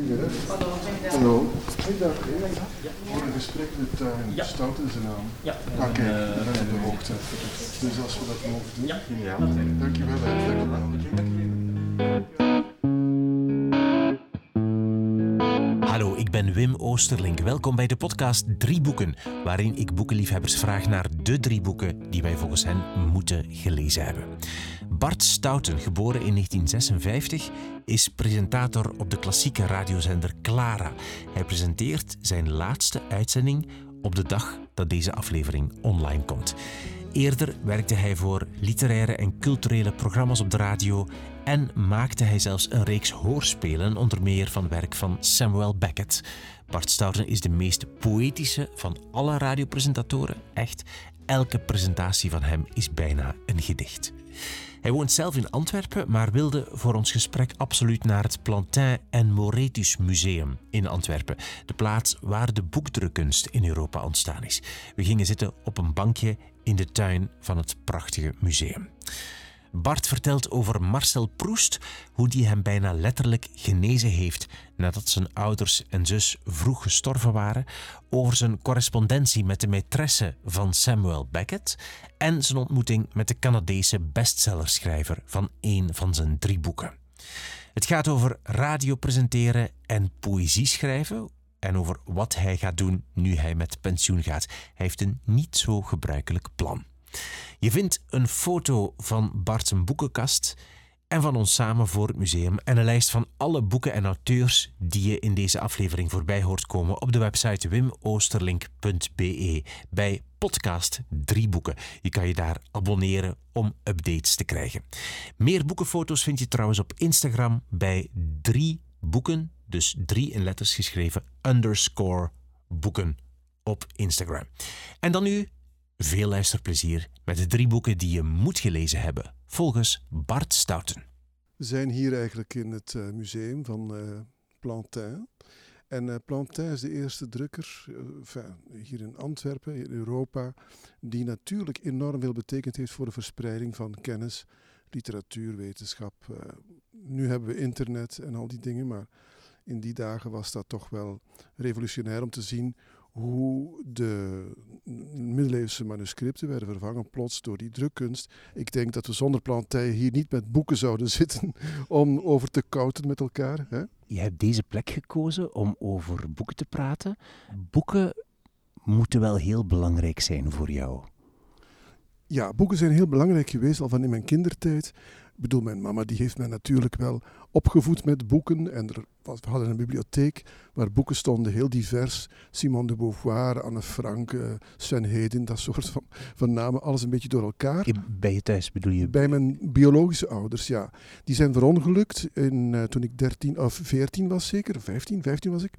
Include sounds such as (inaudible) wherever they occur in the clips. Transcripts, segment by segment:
Hallo, Hallo. Goedendag. Voor een gesprek met uh, ja. Stout in zijn naam. Ja. Uh, ik ben op de hoogte. Dus als we dat mogen doen. Ja. ja. Dankjewel. Dankjewel. Hallo, ik ben Wim Oosterlink. Welkom bij de podcast Drie Boeken, waarin ik boekenliefhebbers vraag naar de drie boeken die wij volgens hen moeten gelezen hebben. Bart Stouten, geboren in 1956, is presentator op de klassieke radiozender Clara. Hij presenteert zijn laatste uitzending op de dag dat deze aflevering online komt. Eerder werkte hij voor literaire en culturele programma's op de radio en maakte hij zelfs een reeks hoorspelen, onder meer van werk van Samuel Beckett. Bart Stouten is de meest poëtische van alle radiopresentatoren. Echt, elke presentatie van hem is bijna een gedicht. Hij woont zelf in Antwerpen, maar wilde voor ons gesprek absoluut naar het Plantin en Moretus Museum in Antwerpen, de plaats waar de boekdrukkunst in Europa ontstaan is. We gingen zitten op een bankje in de tuin van het prachtige museum. Bart vertelt over Marcel Proust, hoe die hem bijna letterlijk genezen heeft nadat zijn ouders en zus vroeg gestorven waren, over zijn correspondentie met de maîtresse van Samuel Beckett en zijn ontmoeting met de Canadese bestsellerschrijver van een van zijn drie boeken. Het gaat over radio presenteren en poëzie schrijven, en over wat hij gaat doen nu hij met pensioen gaat. Hij heeft een niet zo gebruikelijk plan. Je vindt een foto van Bart's boekenkast en van ons samen voor het museum en een lijst van alle boeken en auteurs die je in deze aflevering voorbij hoort komen op de website wimoosterlink.be bij podcast Drie Boeken. Je kan je daar abonneren om updates te krijgen. Meer boekenfoto's vind je trouwens op Instagram bij Drie Boeken, dus drie in letters geschreven, underscore boeken op Instagram. En dan nu veel luisterplezier met de drie boeken die je moet gelezen hebben, volgens Bart Stouten. We zijn hier eigenlijk in het uh, museum van uh, Plantin. En uh, Plantin is de eerste drukker hier in Antwerpen, in Europa, die natuurlijk enorm veel betekend heeft voor de verspreiding van kennis, literatuur, wetenschap. nu hebben we internet en al die dingen, maar in die dagen was dat toch wel revolutionair om te zien hoe de middeleeuwse manuscripten werden vervangen plots door die drukkunst. Ik denk dat we zonder Plantij hier niet met boeken zouden (laughs) zitten om over te kouten met elkaar. Hè? Je hebt deze plek gekozen om over boeken te praten. Boeken moeten wel heel belangrijk zijn voor jou. Ja, boeken zijn heel belangrijk geweest al van in mijn kindertijd. Ik bedoel, mijn mama die heeft mij natuurlijk wel opgevoed met boeken. En er we hadden een bibliotheek waar boeken stonden, heel divers. Simone de Beauvoir, Anne Frank, uh, Sven Heden, dat soort van, van namen. Alles een beetje door elkaar. Bij je thuis bedoel je? Bij mijn biologische ouders, ja. Die zijn verongelukt in, uh, toen ik 13 of 14 was zeker. 15, 15 was ik.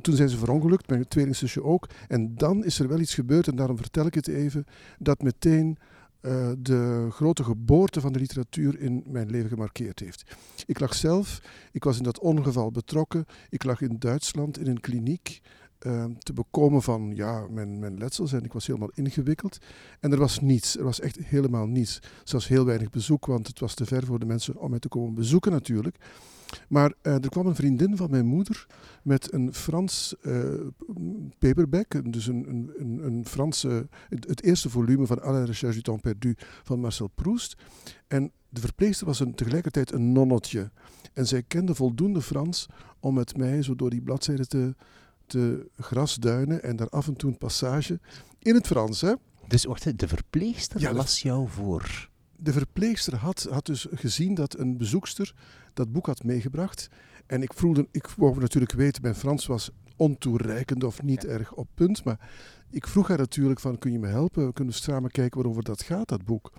Toen zijn ze verongelukt, mijn tweelingzusje ook. En dan is er wel iets gebeurd, en daarom vertel ik het even, dat meteen uh, de grote geboorte van de literatuur in mijn leven gemarkeerd heeft. Ik lag zelf, ik was in dat ongeval betrokken, ik lag in Duitsland in een kliniek uh, te bekomen van ja, mijn, mijn letsels en ik was helemaal ingewikkeld. En er was niets, er was echt helemaal niets. Zelfs heel weinig bezoek, want het was te ver voor de mensen om mij te komen bezoeken natuurlijk. Maar uh, er kwam een vriendin van mijn moeder met een Frans uh, paperback, dus een, een, een, Franse, het, het, eerste volume van Alle Recherche du Temps Perdu van Marcel Proust. En de verpleegster was een, tegelijkertijd een nonnetje. En zij kende voldoende Frans om met mij zo door die bladzijden te, te grasduinen en daar af en toe een passage in het Frans. Hè? Dus wacht, de verpleegster Ja, las jou voor. De verpleegster had, had dus gezien dat een bezoekster dat boek had meegebracht. En ik voelde, ik wou natuurlijk weten, mijn Frans was ontoereikend of niet erg op punt. Maar ik vroeg haar natuurlijk van, kun je me helpen? We kunnen samen kijken waarover dat gaat, dat boek.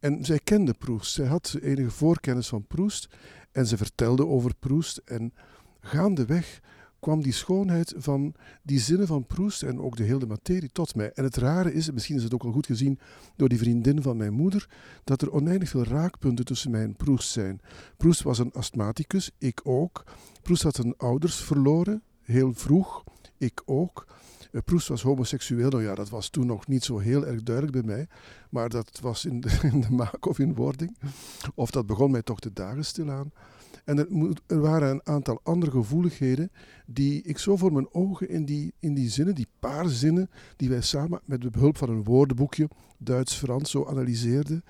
En zij kende Proust. Zij had enige voorkennis van Proust. En ze vertelde over Proust. En gaandeweg kwam die schoonheid van die zinnen van Proust en ook de hele materie tot mij. En het rare is, en misschien is het ook al goed gezien door die vriendin van mijn moeder, dat er oneindig veel raakpunten tussen mij en Proust zijn. Proust was een astmaticus, ik ook. Proust had zijn ouders verloren, heel vroeg, ik ook. Eh, Proust was homoseksueel, nou ja, dat was toen nog niet zo heel erg duidelijk bij mij, maar dat was in de, (laughs) in de maak of in wording. Of dat begon mij toch de dagen stilaan. En er, waren een aantal andere gevoeligheden die ik zo voor mijn ogen in die, in die zinnen, die paar zinnen, die wij samen met behulp van een woordenboekje, Duits-Frans, zo analyseerden.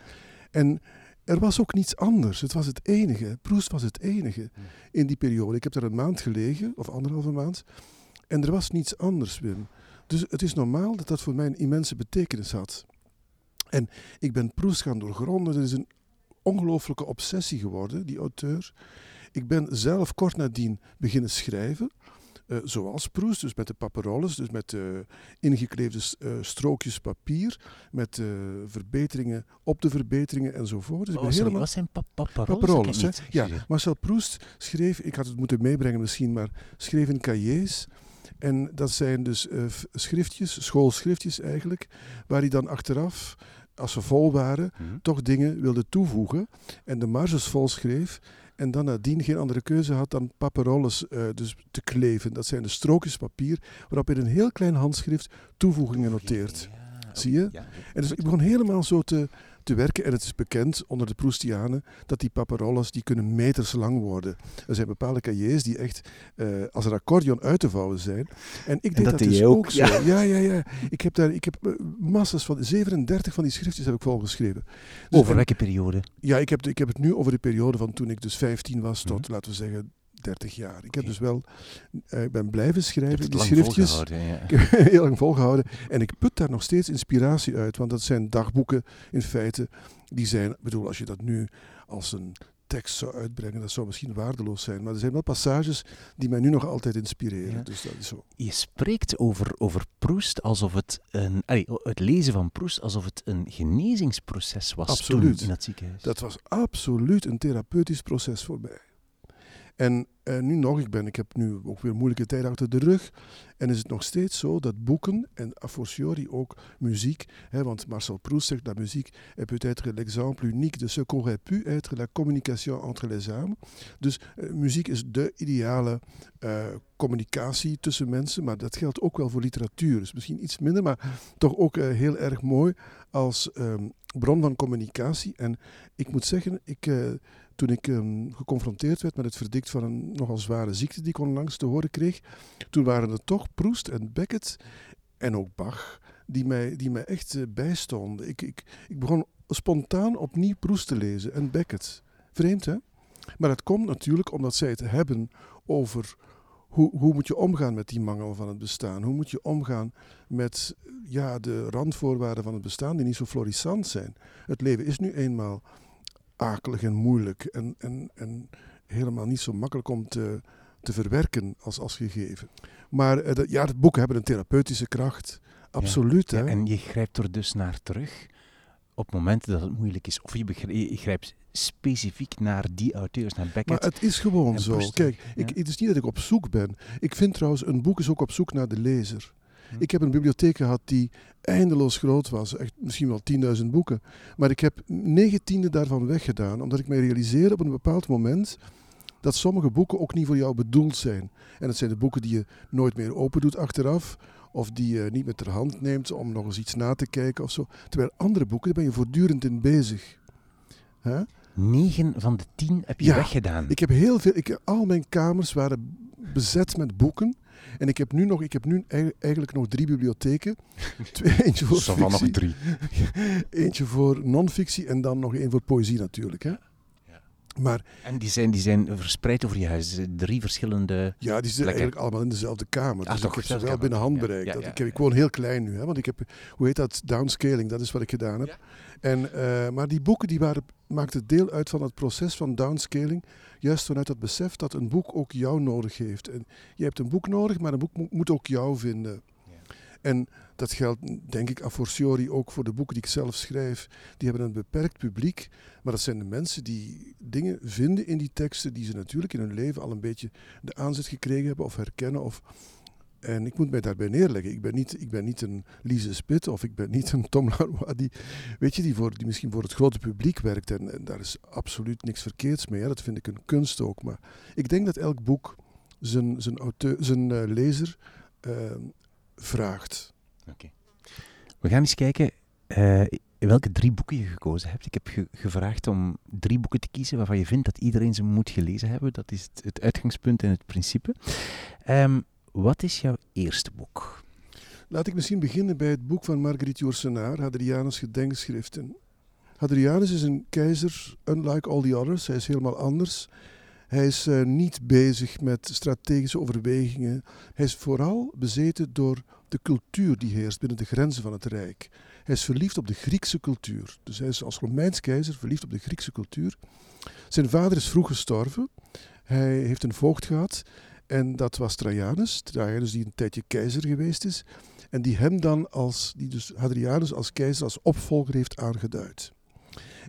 En er was ook niets anders. Het was het enige. Proest was het enige in die periode. Ik heb daar een maand gelegen, of anderhalve maand. En er was niets anders, Wim. Dus het is normaal dat dat voor mij een immense betekenis had. En ik ben Proest gaan doorgronden. Er is een ongelooflijke obsessie geworden, die auteur. Ik ben zelf kort nadien beginnen schrijven. Uh, zoals Proest, dus met de paperoles, dus met uh, ingekleefde uh, strookjes papier, met verbeteringen op de verbeteringen enzovoort. Dus oh, sorry, helemaal... wat zijn pa paperoles ja, Marcel Proust schreef, ik had het moeten meebrengen misschien, maar schreef in cahiers. En dat zijn dus schriftjes, schoolschriftjes eigenlijk, waar hij dan achteraf als ze vol waren, mhm. toch dingen wilde toevoegen en de marges vol schreef en dan nadien geen andere keuze had dan paperoles uh, dus te kleven. Dat zijn de strookjes papier waarop in een heel klein handschrift toevoegingen noteert. Zie je? En dus ik begon helemaal zo te, te werken. En het is bekend onder de Proustianen dat die paperoles die kunnen meters lang worden. Er zijn bepaalde cahiers die echt uh, als een accordeon uit te vouwen zijn. En ik deed dat, dus ook, zo. Ja. ja, ja, Ik heb daar ik heb uh, massas van 37 van die schriftjes heb ik volgeschreven. Dus over welke periode? Ja, ik heb, ik heb het nu over de periode van toen ik dus 15 was tot, mhm. laten we zeggen, 30 jaar. Ik heb dus wel, uh, ik ben blijven schrijven. Die schriftjes. Ja. Ik heb (laughs) heel lang volgehouden. En ik put daar nog steeds inspiratie uit. Want dat zijn dagboeken in feite. Die zijn, bedoel, als je dat nu als een tekst zou uitbrengen, dat zou misschien waardeloos zijn. Maar er zijn wel passages die mij nu nog altijd inspireren. Dus dat is zo. Je spreekt over, over Proest alsof het een. het lezen van Proest alsof het een genezingsproces was. Absoluut. in het ziekenhuis. Dat was absoluut een therapeutisch proces voor mij. En uh, nu nog, ik, ben, ik heb nu ook weer moeilijke tijden achter de rug. En is het nog steeds zo dat boeken en a fortiori ook muziek, hè, want Marcel Proust zegt dat muziek est peut-être l'exemple unique de ce qu'aurait pu être la communication entre les âmes. Dus uh, muziek is de ideale uh, communicatie tussen mensen, maar dat geldt ook wel voor literatuur. Dus misschien iets minder, maar toch ook heel erg mooi als um, bron van communicatie. En ik moet zeggen, ik toen ik um, geconfronteerd werd met het verdict van een nogal zware ziekte die ik onlangs te horen kreeg, toen waren het toch Proest en Beckett en ook Bach die mij, die mij echt uh, bijstonden. Ik, ik, ik begon spontaan opnieuw Proest te lezen en Beckett. Vreemd, hè? Maar het komt natuurlijk omdat zij het hebben over hoe, hoe moet je omgaan met die mangel van het bestaan? Hoe moet je omgaan met ja, de randvoorwaarden van het bestaan die niet zo florissant zijn? Het leven is nu eenmaal akelig en moeilijk en, en, en helemaal niet zo makkelijk om te, te verwerken als, als gegeven. Maar uh, ja, het boeken hebben een therapeutische kracht. Absoluut. hè? en je grijpt er dus naar terug op momenten dat het moeilijk is. Of je, je grijpt specifiek naar die auteurs, naar Beckett. Maar het is gewoon zo. Kijk, ik, het is niet dat ik op zoek ben. Ik vind trouwens, een boek is ook op zoek naar de lezer. Hm. Ik heb een bibliotheek gehad die eindeloos groot was. Echt misschien wel 10.000 boeken. Maar ik heb negentiende daarvan weggedaan. Omdat ik mij realiseerde op een bepaald moment dat sommige boeken ook niet voor jou bedoeld zijn. En dat zijn de boeken die je nooit meer open doet achteraf. Of die je niet met ter hand neemt om nog eens iets na te kijken of zo. Terwijl andere boeken, daar ben je voortdurend in bezig. Huh? 9 van de 10 heb je ja, weggedaan. Ik heb heel veel. Ik, al mijn kamers waren bezet met boeken. En ik heb nu, nog, ik heb nu eigenlijk nog drie bibliotheken. (laughs) Twee, eentje voor fictie. nog drie. (laughs) eentje voor non-fictie en dan nog één voor poëzie natuurlijk. Hè? Maar, en die zijn, die zijn verspreid over je huis, drie verschillende Ja, die zitten eigenlijk allemaal in dezelfde kamer. Ah, dus ik heb ze wel binnen handbereik. Ja, ik, ik woon heel klein nu, hè, want ik heb, hoe heet dat, downscaling, dat is wat ik gedaan heb. En, uh, maar die boeken die waren, maakten deel uit van het proces van downscaling. Juist vanuit het besef dat een boek ook jou nodig heeft. En je hebt een boek nodig, maar een boek moet ook jou vinden. En dat geldt, denk ik, a fortiori ook voor de boeken die ik zelf schrijf. Die hebben een beperkt publiek, maar dat zijn de mensen die dingen vinden in die teksten die ze natuurlijk in hun leven al een beetje de aanzet gekregen hebben of herkennen. Of, en ik moet mij daarbij neerleggen. Ik ben niet, ik ben niet een Lise Spit of ik ben niet een Tom Lanois die, weet je, die, voor, die misschien voor het grote publiek werkt. En, daar is absoluut niks verkeerds mee. Dat vind ik een kunst ook. Maar ik denk dat elk boek zijn, zijn, auteur, zijn uh, lezer uh, vraagt. Oké. We gaan eens kijken. Uh, welke drie boeken je gekozen hebt. Ik heb je gevraagd om drie boeken te kiezen waarvan je vindt dat iedereen ze moet gelezen hebben. Dat is het, uitgangspunt en het principe. Ehm, wat is jouw eerste boek? Laat ik misschien beginnen bij het boek van Marguerite Yourcenar, Hadrianus Gedenkschriften. Hadrianus is een keizer, unlike all the others. Hij is helemaal anders. Hij is uh, niet bezig met strategische overwegingen. Hij is vooral bezeten door de cultuur die heerst binnen de grenzen van het Rijk. Hij is verliefd op de Griekse cultuur. Dus hij is als Romeins keizer verliefd op de Griekse cultuur. Zijn vader is vroeg gestorven. Hij heeft een voogd gehad. En dat was Trajanus. Trajanus die een tijdje keizer geweest is. En die hem dan als, die dus Hadrianus als keizer, als opvolger heeft aangeduid.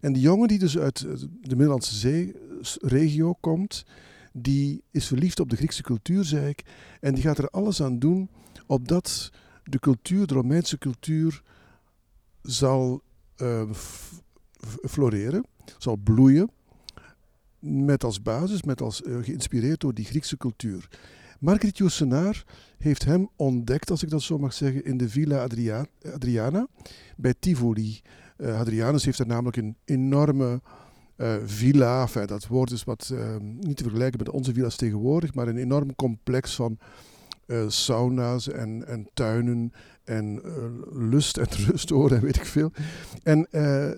En die jongen die dus uit de Middellandse Zee-regio komt, die is verliefd op de Griekse cultuur, zei ik. En die gaat er alles aan doen opdat de cultuur, de Romeinse cultuur, zal uh, floreren, zal bloeien. Met als basis, met als, uh, geïnspireerd door die Griekse cultuur. Marguerite Yourcenar heeft hem ontdekt, als ik dat zo mag zeggen, in de Villa Adria Adriana bij Tivoli. Uh, Hadrianus heeft er namelijk een enorme uh, villa, enfin, dat woord is wat niet te vergelijken met onze villa's tegenwoordig, maar een enorm complex van sauna's en, en tuinen en lust en (laughs) rustoren en weet ik veel. En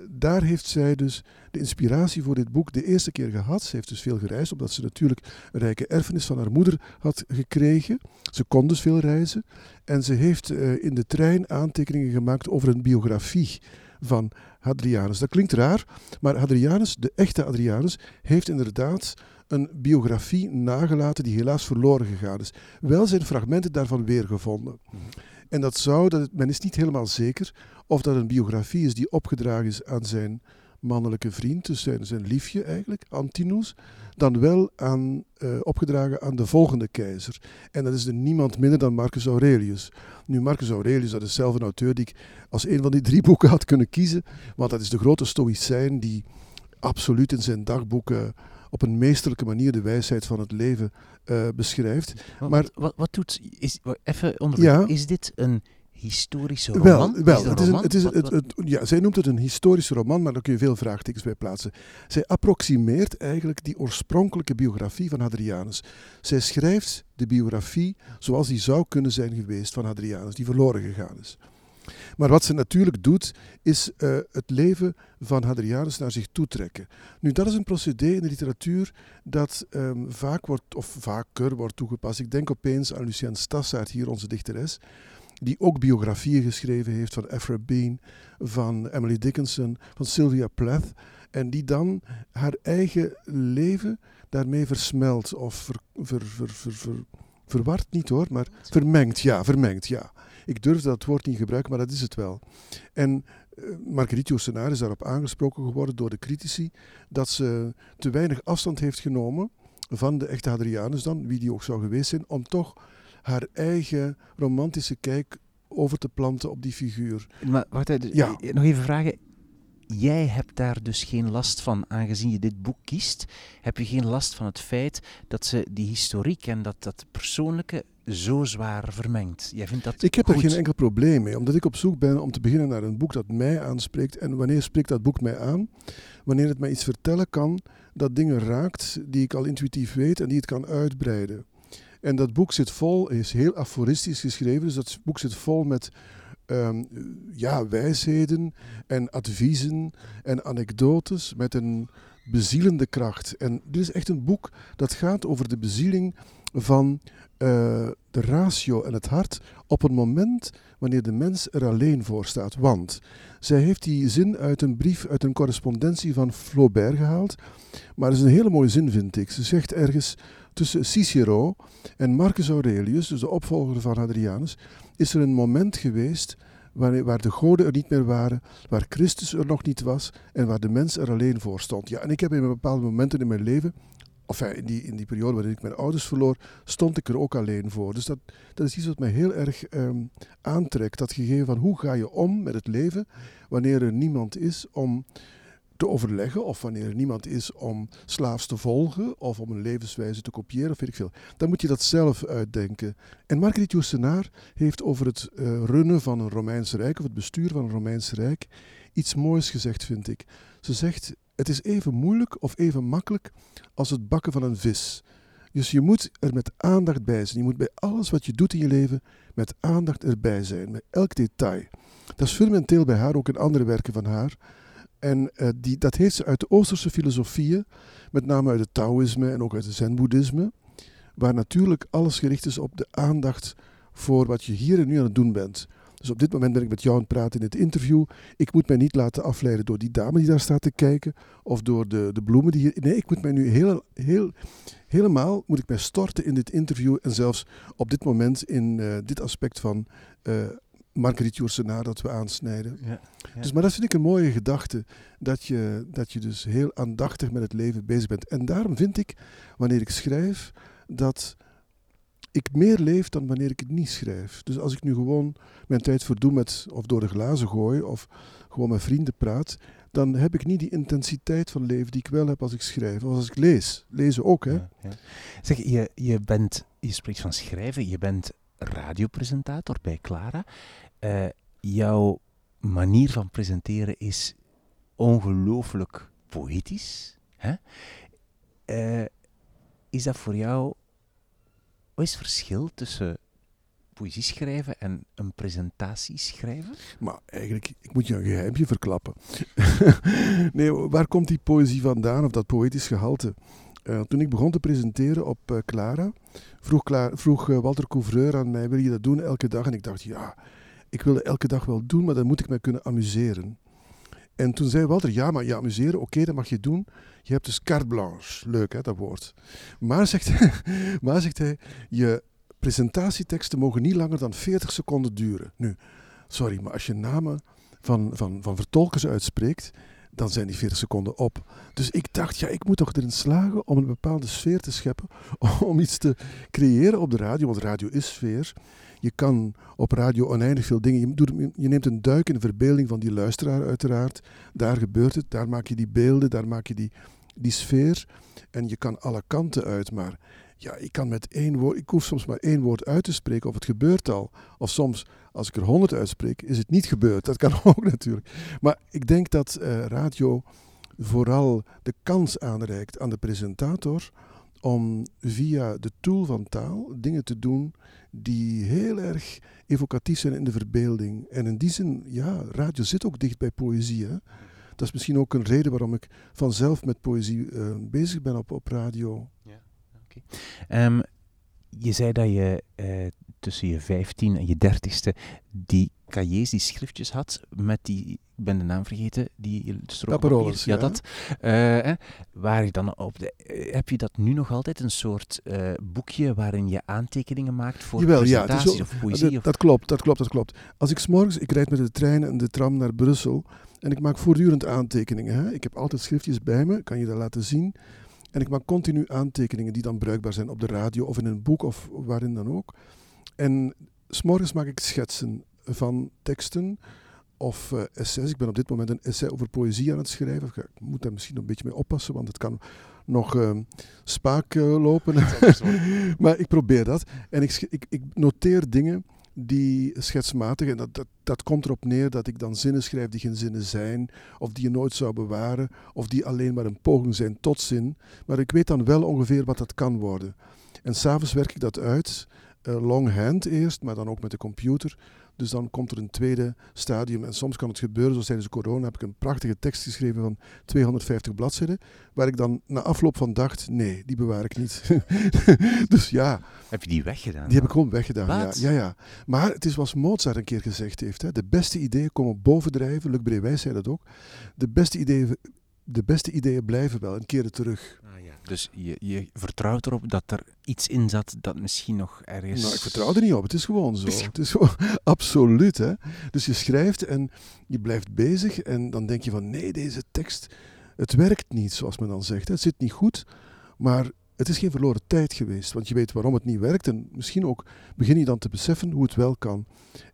daar heeft zij dus de inspiratie voor dit boek de eerste keer gehad. Ze heeft dus veel gereisd, omdat ze natuurlijk een rijke erfenis van haar moeder had gekregen. Ze kon dus veel reizen. En ze heeft in de trein aantekeningen gemaakt over een biografie van Hadrianus. Dat klinkt raar, maar Hadrianus, de echte Hadrianus, heeft inderdaad een biografie nagelaten die helaas verloren gegaan is. Wel zijn fragmenten daarvan weergevonden. Mhm. En dat zou, dat, men is niet helemaal zeker of dat een biografie is die opgedragen is aan zijn mannelijke vriend, dus zijn, liefje eigenlijk, Antinous, dan wel aan, uh, opgedragen aan de volgende keizer. En dat is er niemand minder dan Marcus Aurelius. Nu, Marcus Aurelius, dat is zelf een auteur die ik als een van die drie (laughs) boeken had kunnen kiezen, want dat is de grote stoïcijn die absoluut in zijn dagboeken op een meesterlijke manier de wijsheid van het leven uh, beschrijft. Maar, wat, wat, wat, doet, is, even onder, ja, is dit een historische roman? Wel, wel het is een, het is het, het, ja, zij noemt het een historische roman, maar daar kun je veel vraagtekens bij plaatsen. Zij approximeert eigenlijk die oorspronkelijke biografie van Hadrianus. Zij schrijft de biografie zoals die zou kunnen zijn geweest van Hadrianus, die verloren gegaan is. Maar wat ze natuurlijk doet, is uh, het leven van Hadrianus naar zich toetrekken. Nu, dat is een procedé in de literatuur dat um, vaak wordt, of vaker wordt toegepast. Ik denk opeens aan Lucien Stassaert, hier onze dichteres die ook biografieën geschreven heeft van Ephra Bean, van Emily Dickinson, van Sylvia Plath. En die dan haar eigen leven daarmee versmelt of ver, ver, ver, verward niet hoor, maar vermengt, ja, vermengt, ja. Ik durf dat woord niet gebruiken, maar dat is het wel. En uh, Marguerite Yourcenar is daarop aangesproken geworden door de critici dat ze te weinig afstand heeft genomen van de echte Hadrianus dan, wie die ook zou geweest zijn, om toch haar eigen romantische kijk over te planten op die figuur. Maar wacht even, ja. Eh, nog even vragen. Jij hebt daar dus geen last van, aangezien je dit boek kiest, heb je geen last van het feit dat ze die historiek en dat, dat persoonlijke zo zwaar vermengt. Jij vindt dat ik heb goed. er geen enkel probleem mee, omdat ik op zoek ben om te beginnen naar een boek dat mij aanspreekt. En wanneer spreekt dat boek mij aan? Wanneer het mij iets vertellen kan dat dingen raakt die ik al intuïtief weet en die het kan uitbreiden. En dat boek zit vol, is heel aforistisch geschreven, dus dat boek zit vol met um, ja, wijsheden en adviezen en anekdotes met een bezielende kracht. En dit is echt een boek dat gaat over de bezieling van uh, de ratio en het hart op een moment wanneer de mens er alleen voor staat. Want zij heeft die zin uit een brief, uit een correspondentie van Flaubert gehaald. Maar het is een hele mooie zin, vind ik. Ze zegt ergens tussen Cicero en Marcus Aurelius, dus de opvolger van Hadrianus, is er een moment geweest waar, de goden er niet meer waren, waar Christus er nog niet was en waar de mens er alleen voor stond. Ja, en ik heb in bepaalde momenten in mijn leven of in die, in die periode waarin ik mijn ouders verloor, stond ik er ook alleen voor. Dus dat, dat is iets wat mij heel erg um, aantrekt. Dat gegeven van hoe ga je om met het leven wanneer er niemand is om te overleggen of wanneer er niemand is om slaafs te volgen of om een levenswijze te kopiëren of weet ik veel. Dan moet je dat zelf uitdenken. En Marguerite Yourcenar heeft over het uh, runnen van een Romeins Rijk of het bestuur van een Romeins Rijk iets moois gezegd, vind ik. Ze zegt, het is even moeilijk of even makkelijk als het bakken van een vis. Dus je moet er met aandacht bij zijn. Je moet bij alles wat je doet in je leven met aandacht erbij zijn, met elk detail. Dat is fundamenteel bij haar, ook in andere werken van haar. En uh, die, dat heeft ze uit de Oosterse filosofieën, met name uit het Taoïsme en ook uit het Zen-boeddhisme, waar natuurlijk alles gericht is op de aandacht voor wat je hier en nu aan het doen bent. Dus op dit moment ben ik met jou aan het praten in het interview. Ik moet mij niet laten afleiden door die dame die daar staat te kijken, of door de, de bloemen die hier... Nee, ik moet mij nu heel, heel, helemaal moet ik mij storten in dit interview en zelfs op dit moment in uh, dit aspect van uh, Marguerite Yourcenar dat we aansnijden. Ja, ja. Dus, maar dat vind ik een mooie gedachte, dat je, dat je dus heel aandachtig met het leven bezig bent. En daarom vind ik, wanneer ik schrijf, dat ik meer leef dan wanneer ik het niet schrijf. Dus als ik nu gewoon mijn tijd verdoe met, of door de glazen gooi, of gewoon met vrienden praat, dan heb ik niet die intensiteit van leven die ik wel heb als ik schrijf. Of als ik lees. Lezen ook, hè. Ja, ja. Zeg, je, je, bent, je spreekt van schrijven, je bent radiopresentator bij Clara. Uh, jouw manier van presenteren is ongelooflijk poëtisch. Hè? Uh, is dat voor jou... Wat is het verschil tussen poëzie schrijven en een presentatie schrijven? Maar eigenlijk, ik moet je een geheimje verklappen. (laughs) nee, waar komt die poëzie vandaan, of dat poëtisch gehalte? Uh, toen ik begon te presenteren op uh, Clara, vroeg, Clara, vroeg Walter Couvreur aan mij, wil je dat doen elke dag? En ik dacht, ja, ik wil het elke dag wel doen, maar dan moet ik me kunnen amuseren. En toen zei Walter, ja, maar je amuseren, oké, dat mag je doen. Je hebt dus carte blanche. Leuk, hè, dat woord. Maar, zegt hij, (laughs) maar zegt hij, je presentatieteksten mogen niet langer dan 40 seconden duren. Nu, sorry, maar als je namen van, van, van vertolkers uitspreekt, dan zijn die 40 seconden op. Dus ik dacht, ja, ik moet toch erin slagen om een bepaalde sfeer te scheppen, (laughs) om iets te creëren op de radio, want radio is sfeer. Je kan op radio oneindig veel dingen. Je, doet, je neemt een duik in de verbeelding van die luisteraar, uiteraard. Daar gebeurt het, daar maak je die beelden, daar maak je die, die sfeer. En je kan alle kanten uit, maar ja, ik kan met één woord, ik hoef soms maar één woord uit te spreken of het gebeurt al. Of soms, als ik er honderd uitspreek, is het niet gebeurd. Dat kan (laughs) ook natuurlijk. Maar ik denk dat uh, radio vooral de kans aanreikt aan de presentator om via de tool van taal dingen te doen die heel erg evocatief zijn in de verbeelding. En in die zin, ja, radio zit ook dicht bij poëzie. Hè? Dat is misschien ook een reden waarom ik vanzelf met poëzie uh, bezig ben op, op radio. Ja. Um, je zei dat je uh, tussen je 15 en je 30ste die cahiers, die schriftjes had met die, ik ben de naam vergeten, die strookpapier. Ja, ja, dat. Uh, waar je dan op de, uh, heb je dat nu nog altijd een soort uh, boekje waarin je aantekeningen maakt voor Jawel, presentaties ja, of poëzie? Dat, dat, klopt, dat klopt, dat klopt. Als ik s'morgens, ik rijd met de trein en de tram naar Brussel en ik maak voortdurend aantekeningen. Hè. Ik heb altijd schriftjes bij me, kan je dat laten zien. En ik maak continu aantekeningen die dan bruikbaar zijn op de radio of in een boek of waarin dan ook. En s'morgens maak ik schetsen van teksten of uh, essays. Ik ben op dit moment een essay over poëzie aan het schrijven. Ik moet daar misschien een beetje mee oppassen, want het kan nog uh, spaak uh, lopen. (laughs) maar ik probeer dat. En ik, ik, ik noteer dingen die schetsmatig, en dat, dat, dat komt erop neer dat ik dan zinnen schrijf die geen zinnen zijn, of die je nooit zou bewaren, of die alleen maar een poging zijn tot zin. Maar ik weet dan wel ongeveer wat dat kan worden. En s'avonds werk ik dat uit, longhand eerst, maar dan ook met de computer. Dus dan komt er een tweede stadium. En soms kan het gebeuren, zoals tijdens de corona heb ik een prachtige tekst geschreven van 250 bladzijden. Waar ik dan na afloop van dacht, nee, die bewaar ik niet. (laughs) dus ja. Heb je die weggedaan? Die heb ik gewoon weggedaan, ja, ja, ja. Maar het is zoals Mozart een keer gezegd heeft. Hè. De beste ideeën komen bovendrijven. Luc Brewijs zei dat ook. De beste ideeën, de beste ideeën blijven wel en keren terug. Dus je, je vertrouwt erop dat er iets in zat dat misschien nog ergens... Nou, ik vertrouw er niet op. Het is gewoon zo. Het is gewoon (laughs) absoluut, hè. Dus je schrijft en je blijft bezig en dan denk je van... Nee, deze tekst, het werkt niet, zoals men dan zegt. Het zit niet goed, maar het is geen verloren tijd geweest, want je weet waarom het niet werkt en misschien ook begin je dan te beseffen hoe het wel kan.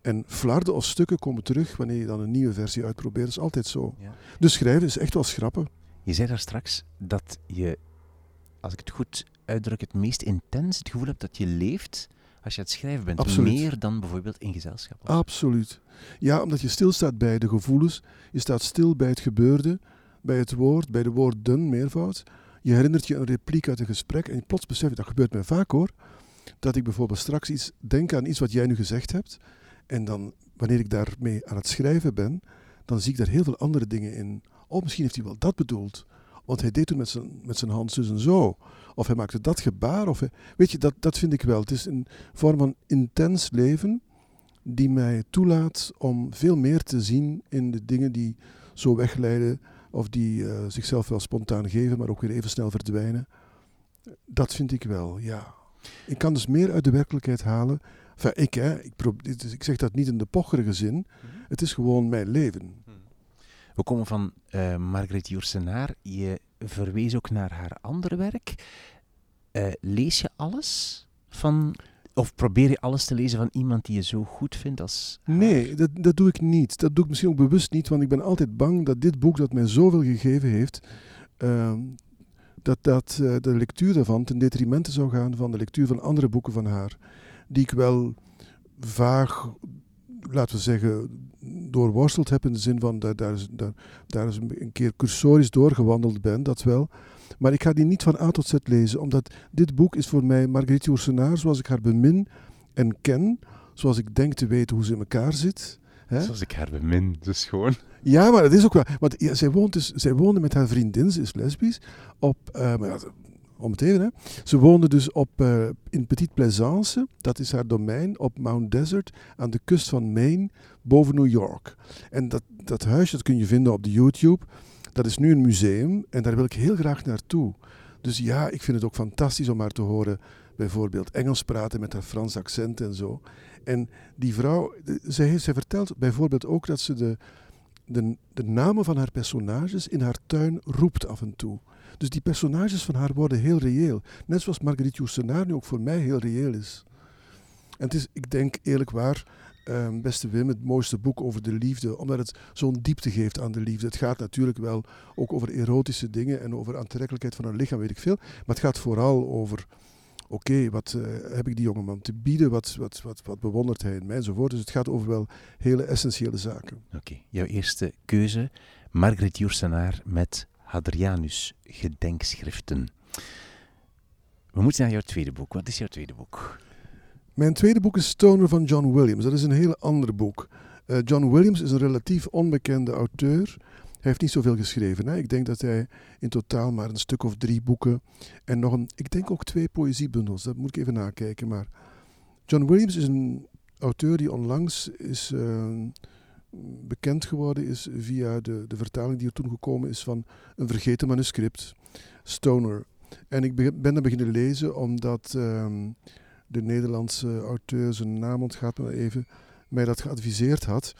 En flarden of stukken komen terug wanneer je dan een nieuwe versie uitprobeert. Dat is altijd zo. Ja. Dus schrijven is echt wel schrappen. Je zei daar straks dat je, als ik het goed uitdruk, het meest intens het gevoel hebt dat je leeft als je aan het schrijven bent. Absoluut. Meer dan bijvoorbeeld in gezelschap. Absoluut. Ja, omdat je stilstaat bij de gevoelens, je staat stil bij het gebeurde, bij het woord, bij de woorden, meervoud. Je herinnert je een repliek uit een gesprek en plots besef je, dat gebeurt mij vaak hoor, dat ik bijvoorbeeld straks iets denk aan iets wat jij nu gezegd hebt. En dan, wanneer ik daarmee aan het schrijven ben, dan zie ik daar heel veel andere dingen in. Oh, misschien heeft hij wel dat bedoeld. Want hij deed toen met zijn, met zijn hand zus en zo. Of hij maakte dat gebaar. Of hij- weet je, dat, dat vind ik wel. Het is een vorm van intens leven die mij toelaat om veel meer te zien in de dingen die zo wegleiden of die eh, zichzelf wel spontaan geven, maar ook weer even snel verdwijnen. Dat vind ik wel, ja. Ik kan dus meer uit de werkelijkheid halen. Enfin, ik, hè, ik, ik zeg dat niet in de pocherige zin. Het is gewoon mijn leven. We komen van eh Margreet Joersenaar. Je verwees ook naar haar andere werk. Eh, lees je alles van... Of probeer je alles te lezen van iemand die je zo goed vindt als haar? Nee, dat, dat doe ik niet. Dat doe ik misschien ook bewust niet, want ik ben altijd bang dat dit boek dat mij zoveel gegeven heeft, ehm, dat, dat eh, de lectuur daarvan ten detrimente zou gaan van de lectuur van andere boeken van haar, die ik wel vaag, laten we zeggen, doorworsteld heb in de zin van daar, daar, daar, daar is een keer cursorisch doorgewandeld ben, dat wel. Maar ik ga die niet van A tot Z lezen, omdat dit boek is voor mij Marguerite Yourcenar zoals ik haar bemin en ken, zoals ik denk te weten hoe ze in elkaar zit. Hè? Zoals ik haar bemin, dus gewoon. Ja, maar dat is ook wel. Want ja, zij, woont dus, zij woonde met haar vriendin, ze is lesbisch, op. eh, maar ja, om het even, hè. Ze woonde dus op, eh, in Petite Plaisance, dat is haar domein, op Mount Desert, aan de kust van Maine, boven New York. En dat, dat huisje, dat kun je vinden op de YouTube, dat is nu een museum en daar wil ik heel graag naartoe. Dus ja, ik vind het ook fantastisch om haar te horen, bijvoorbeeld Engels praten met haar Frans accent en zo. En die vrouw, zij, heeft- zij vertelt bijvoorbeeld ook dat ze de, de, de namen van haar personages in haar tuin roept af en toe. Dus die personages van haar worden heel reëel. Net zoals Marguerite Yourcenar nu ook voor mij heel reëel is. En het is, ik denk eerlijk waar, ehm, beste Wim, het mooiste boek over de liefde, omdat het zo'n diepte geeft aan de liefde. Het gaat natuurlijk wel ook over erotische dingen en over aantrekkelijkheid van een lichaam, weet ik veel. Maar het gaat vooral over, oké, wat eh, heb ik die jongeman te bieden, wat, wat, wat, wat bewondert hij in mij enzovoort. Dus het gaat over wel hele essentiële zaken. Oké, jouw eerste keuze. Margreet Joersenaar met Hadrianus Gedenkschriften. We moeten naar jouw tweede boek. Wat is jouw tweede boek? Mijn tweede boek is Stoner van John Williams. Dat is een heel ander boek. Eh, John Williams is een relatief onbekende auteur. Hij heeft niet zoveel geschreven. Hè. Ik denk dat hij in totaal maar een stuk of drie boeken en nog een, ik denk ook twee poëziebundels. Dat moet ik even nakijken. Maar John Williams is een auteur die onlangs is eh, bekend geworden is via de, de vertaling die er toen gekomen is van een vergeten manuscript, Stoner. En ik be- ben dat beginnen lezen omdat ehm, de Nederlandse auteur, zijn naam ontgaat me even, mij dat geadviseerd had.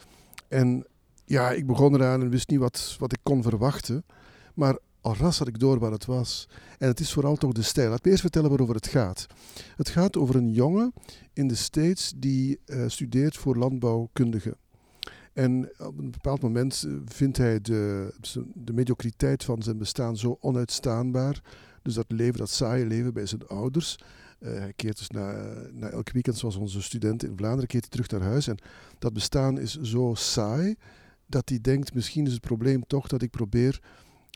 En ja, ik begon eraan en wist niet wat, wat ik kon verwachten. Maar al ras had ik door wat het was. En het is vooral toch de stijl. Laat me eerst vertellen waarover het gaat. Het gaat over een jongen in de States die eh, studeert voor landbouwkundige. En op een bepaald moment eh, vindt hij de, de mediocriteit van zijn bestaan zo onuitstaanbaar. Dus dat leven, dat saaie leven bij zijn ouders. Eh, hij keert dus na, na elk weekend, zoals onze studenten in Vlaanderen, keert terug naar huis. En dat bestaan is zo saai dat hij denkt, misschien is het probleem toch dat ik probeer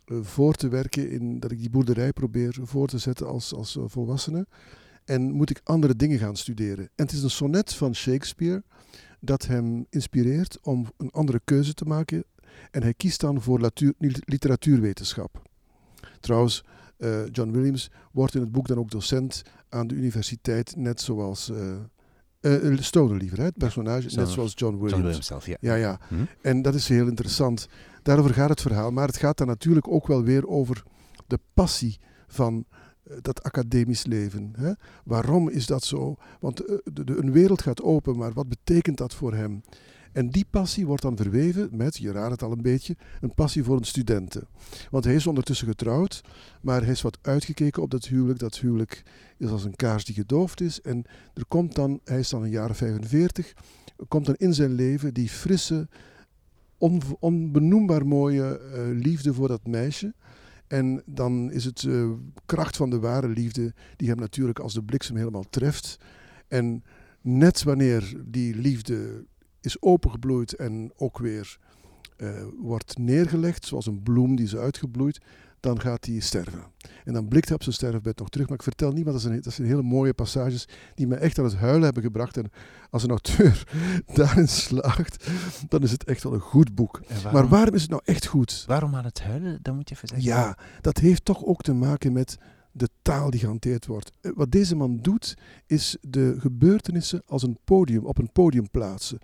eh, voor te werken, in, dat ik die boerderij probeer voor te zetten als, als eh, volwassene. En moet ik andere dingen gaan studeren. En het is een sonnet van Shakespeare dat hem inspireert om een andere keuze te maken. En hij kiest dan voor literatuurwetenschap. Trouwens, John Williams wordt in het boek dan ook docent aan de universiteit, net zoals eh eh, Stoner liever, hè? het personage, net zoals John Williams. John Williams zelf, ja. Ja, ja. Hm? En dat is heel interessant. Daarover gaat het verhaal. Maar het gaat dan natuurlijk ook wel weer over de passie van eh, dat academisch leven. Hè? Waarom is dat zo? Want eh, de, de- een wereld gaat open, maar wat betekent dat voor hem? En die passie wordt dan verweven met, je raadt het al een beetje, een passie voor een studenten. Want hij is ondertussen getrouwd, maar hij is wat uitgekeken op dat huwelijk. Dat huwelijk is als een kaars die gedoofd is. En er komt dan, hij is dan een jaar 45, komt dan in zijn leven die frisse, on, onbenoembaar mooie uh, liefde voor dat meisje. En dan is het uh, kracht van de ware liefde die hem natuurlijk als de bliksem helemaal treft. En net wanneer die liefde is opengebloeid en ook weer uh, wordt neergelegd, zoals een bloem die is uitgebloeid, dan gaat hij sterven. En dan blikt hij op zijn sterfbed nog terug. Maar ik vertel niet, want dat zijn, dat zijn hele mooie passages die me echt aan het huilen hebben gebracht. En als een auteur (laughs) daarin slaagt, dan is het echt wel een goed boek. maar waarom is het nou echt goed? Waarom aan het huilen? Dat moet je even zeggen. Ja, dat heeft toch ook te maken met de taal die gehanteerd wordt. Eh, wat deze man doet, is de gebeurtenissen als een podium, op een podium plaatsen.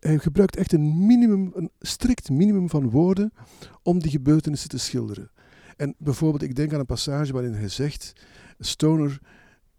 Hij gebruikt echt een minimum, een strikt minimum van woorden om die gebeurtenissen te schilderen. En bijvoorbeeld, ik denk aan een passage waarin hij zegt: Stoner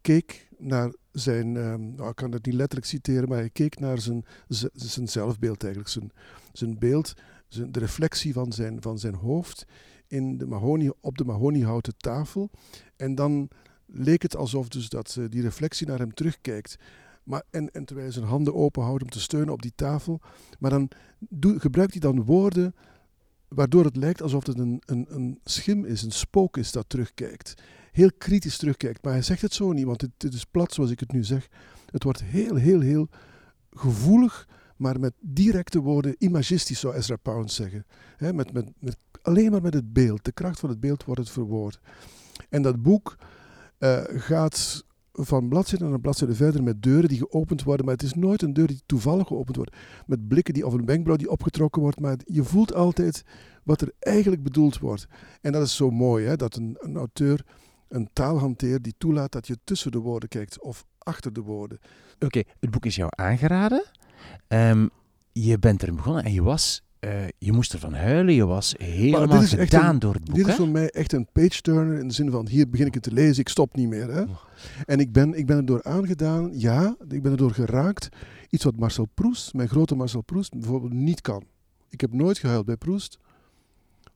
keek naar zijn, um, nou, ik kan het niet letterlijk citeren, maar hij keek naar zijn, zijn zelfbeeld eigenlijk, zijn, zijn beeld, zijn, de reflectie van zijn, van zijn hoofd in de mahonie, op de mahoniehouten tafel. En dan leek het alsof dus dat, uh, die reflectie naar hem terugkijkt. Maar, en, en terwijl hij zijn handen open houdt om te steunen op die tafel. Maar dan gebruikt hij dan woorden waardoor het lijkt alsof het een, een, een schim is, een spook is dat terugkijkt. Heel kritisch terugkijkt. Maar hij zegt het zo niet, want het, is plat zoals ik het nu zeg. Het wordt heel, heel, heel gevoelig, maar met directe woorden, imagistisch zou Ezra Pound zeggen. met, met, met, alleen maar met het beeld, de kracht van het beeld wordt het verwoord. En dat boek uh, gaat van bladzijde naar bladzijde verder met deuren die geopend worden. Maar het is nooit een deur die toevallig geopend wordt. Met blikken die, of een wenkbrauw die opgetrokken wordt. Maar je voelt altijd wat er eigenlijk bedoeld wordt. En dat is zo mooi, hè, dat een, een auteur een taal hanteert die toelaat dat je tussen de woorden kijkt of achter de woorden. Oké, het boek is jou aangeraden. Um, je bent erin begonnen en je was uh, je moest ervan huilen, je was helemaal gedaan een, door het boek. Dit is voor mij echt een page-turner in de zin van hier begin ik het te lezen, ik stop niet meer. Hè? Oh. En ik ben, ik ben er door aangedaan, ja, ik ben er door geraakt. Iets wat Marcel Proust, mijn grote Marcel Proust, bijvoorbeeld niet kan. Ik heb nooit gehuild bij Proust.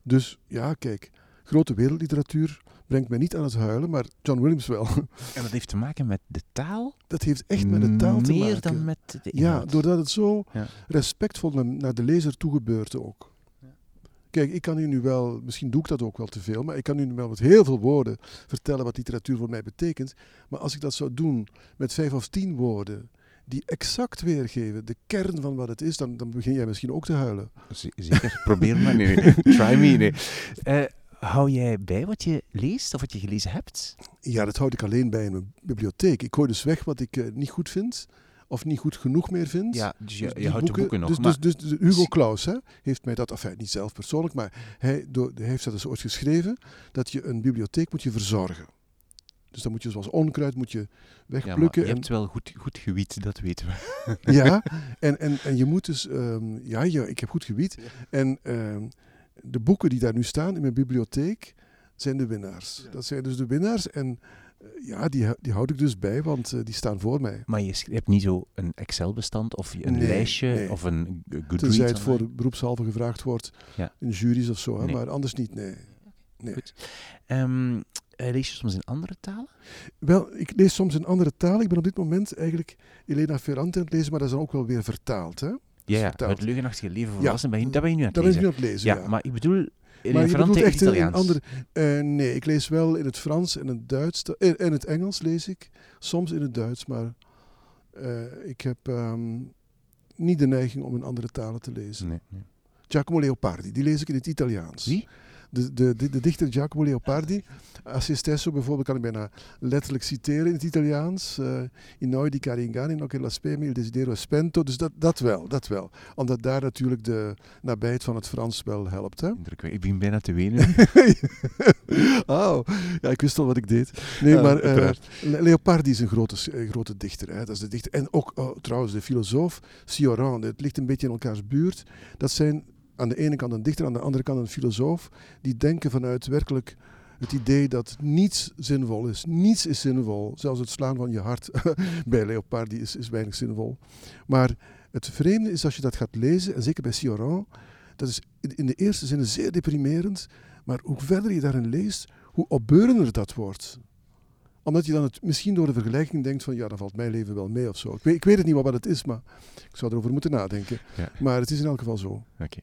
Dus ja, kijk, grote wereldliteratuur, brengt mij niet aan het huilen, maar John Williams wel. (laughs) En dat heeft te maken met de taal? Dat heeft echt met de taal te maken. Meer dan met de inhoud. Ja, doordat het zo respectvol naar de lezer toegebeurt ook. Kijk, ik kan u nu wel, misschien doe ik dat ook wel te veel, maar ik kan u wel met heel veel woorden vertellen wat literatuur voor mij betekent. Maar als ik dat zou doen met vijf of tien woorden, die exact weergeven de kern van wat het is, dan, dan begin jij misschien ook te huilen. Zeker, probeer maar. Nee, (laughs) Try me. Nee. Uh, Hou jij bij wat je leest of wat je gelezen hebt? Ja, dat houd ik alleen bij in mijn bibliotheek. Ik gooi dus weg wat ik uh, niet goed vind of niet goed genoeg meer vind. Ja, dus je, dus je houdt boeken, de boeken nog. Dus, maar... dus, dus, dus Hugo Claus hè, heeft mij dat, enfin niet zelf persoonlijk, maar hij, door, hij heeft dat dus ooit geschreven, dat je een bibliotheek moet je verzorgen. Dus dan moet je zoals onkruid moet je wegplukken. Ja, je hebt wel goed, goed gewiet, dat weten we. ja, (laughs) en, en, en je moet dus... Um, ja, ja, ik heb goed gewiet. En um, de boeken die daar nu staan in mijn bibliotheek zijn de winnaars. Dat zijn dus de winnaars en uh, ja, die, die houd ik dus bij, want uh, die staan voor mij. Maar je hebt niet zo een Excel-bestand of een nee, lijstje nee. of een Goodreads? Tenzij het voor beroepshalve gevraagd wordt ja. in juries of zo, nee. maar anders niet, nee. nee. Goed. Um, lees je soms in andere talen? Wel, ik lees soms in andere talen. Ik ben op dit moment eigenlijk Elena Ferrante aan het lezen, maar dat is dan ook wel weer vertaald, hè? Ja, ja het leugenachtige leven volwassen, ja, dat ben je nu aan het dat lezen. ben je nu aan het lezen, ja. maar ik bedoel... In maar je bedoelt echt in een andere... Uh, nee, ik lees wel in het Frans en het Duits. En in het Engels lees ik. Soms in het Duits, maar uh, ik heb um, niet de neiging om in andere talen te lezen. Nee, nee. Giacomo Leopardi, die lees ik in het Italiaans. Wie? De, de, de, de dichter Giacomo Leopardi. Assistesso bijvoorbeeld kan ik bijna letterlijk citeren in het Italiaans. Uh, in noi di Caringani, no che la speme il desiderio spento. Dus dat, dat wel, dat wel. Omdat daar natuurlijk de nabijheid van het Frans wel helpt. Hè? Ik begin bijna te wenen. (laughs) oh, ja, ik wist al wat ik deed. Nee, ja, maar uh, Leopardi is een grote, grote dichter. Hè? Dat is de dichter. En ook oh, trouwens de filosoof Cioran. Het ligt een beetje in elkaars buurt. Dat zijn aan de ene kant een dichter, aan de andere kant een filosoof, die denken vanuit werkelijk het idee dat niets zinvol is. Niets is zinvol. Zelfs het slaan van je hart (laughs) bij Leopardi is, is weinig zinvol. Maar Het vreemde is als je dat gaat lezen, en zeker bij Sioran, dat is in de eerste zin zeer deprimerend, maar hoe verder je daarin leest, hoe opbeurender dat wordt omdat je dan het, misschien door de vergelijking denkt van ja, dan valt mijn leven wel mee of zo. Ik weet, ik weet het niet wat het is, maar ik zou erover moeten nadenken. Ja. Maar het is in elk geval zo. Oké.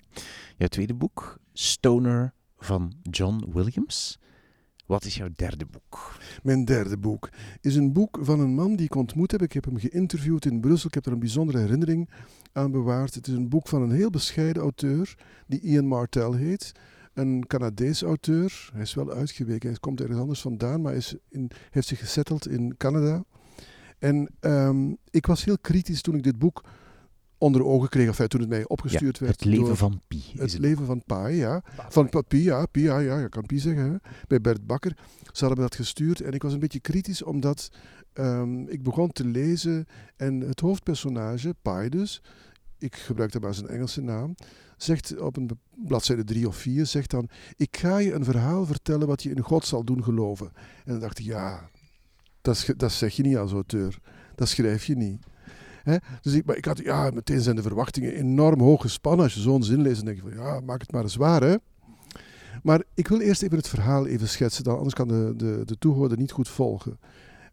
Jouw tweede boek, Stoner van John Williams. Wat is jouw derde boek? Mijn derde boek is een boek van een man die ik ontmoet heb. Ik heb hem geïnterviewd in Brussel. Ik heb er een bijzondere herinnering aan bewaard. Het is een boek van een heel bescheiden auteur die Ian Martell heet een Canadees auteur. Hij is wel uitgeweken, hij komt ergens anders vandaan, maar is in, heeft zich gesetteld in Canada. En um, ik was heel kritisch toen ik dit boek onder ogen kreeg, of toen het mij opgestuurd ja, werd. Het leven van Pi. Het, het, leven van Pi, ja. Van Pi, ja, Pi, ja, ja, je kan Pi zeggen. Hè. Bij Bert Bakker. Ze hadden me dat gestuurd en ik was een beetje kritisch omdat um, ik begon te lezen en het hoofdpersonage, Pi dus, ik gebruikte maar zijn Engelse naam, zegt op een bladzijde drie of vier, zegt dan, ik ga je een verhaal vertellen wat je in God zal doen geloven. En dan dacht ik, ja, dat, dat zeg je niet als auteur. Dat schrijf je niet. He? Dus ik, maar ik had, ja, meteen zijn de verwachtingen enorm hoog gespannen. Als je zo'n zin leest, dan denk je van, ja, maak het maar eens waar, hè. Maar ik wil eerst even het verhaal even schetsen, dan, anders kan de, de, de toehoorder niet goed volgen.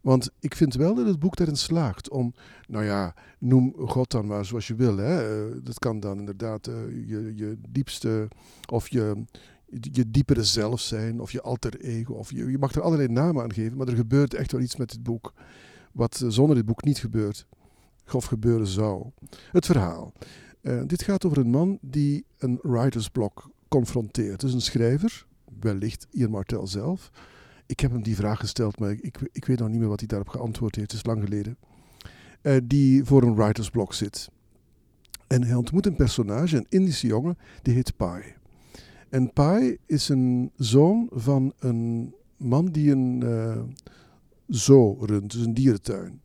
Want ik vind wel dat het boek daarin slaagt om, nou ja, noem God dan maar zoals je wil. Hè. Uh, dat kan dan inderdaad uh, je, je diepste of je, je diepere zelf zijn, of je alter ego. Of je, je mag er allerlei namen aan geven, maar er gebeurt echt wel iets met dit boek. Wat uh, zonder dit boek niet gebeurt, of gebeuren zou. Het verhaal. dit gaat over een man die een writersblok confronteert. Dus een schrijver, wellicht Ian Martel zelf ik heb hem die vraag gesteld, maar ik, ik weet nog niet meer wat hij daarop geantwoord heeft. Het is lang geleden. Uh, die voor een writersblok zit. En hij ontmoet een personage, een Indische jongen, die heet Pai. En Pai is een zoon van een man die een uh, zoo runt, dus een dierentuin.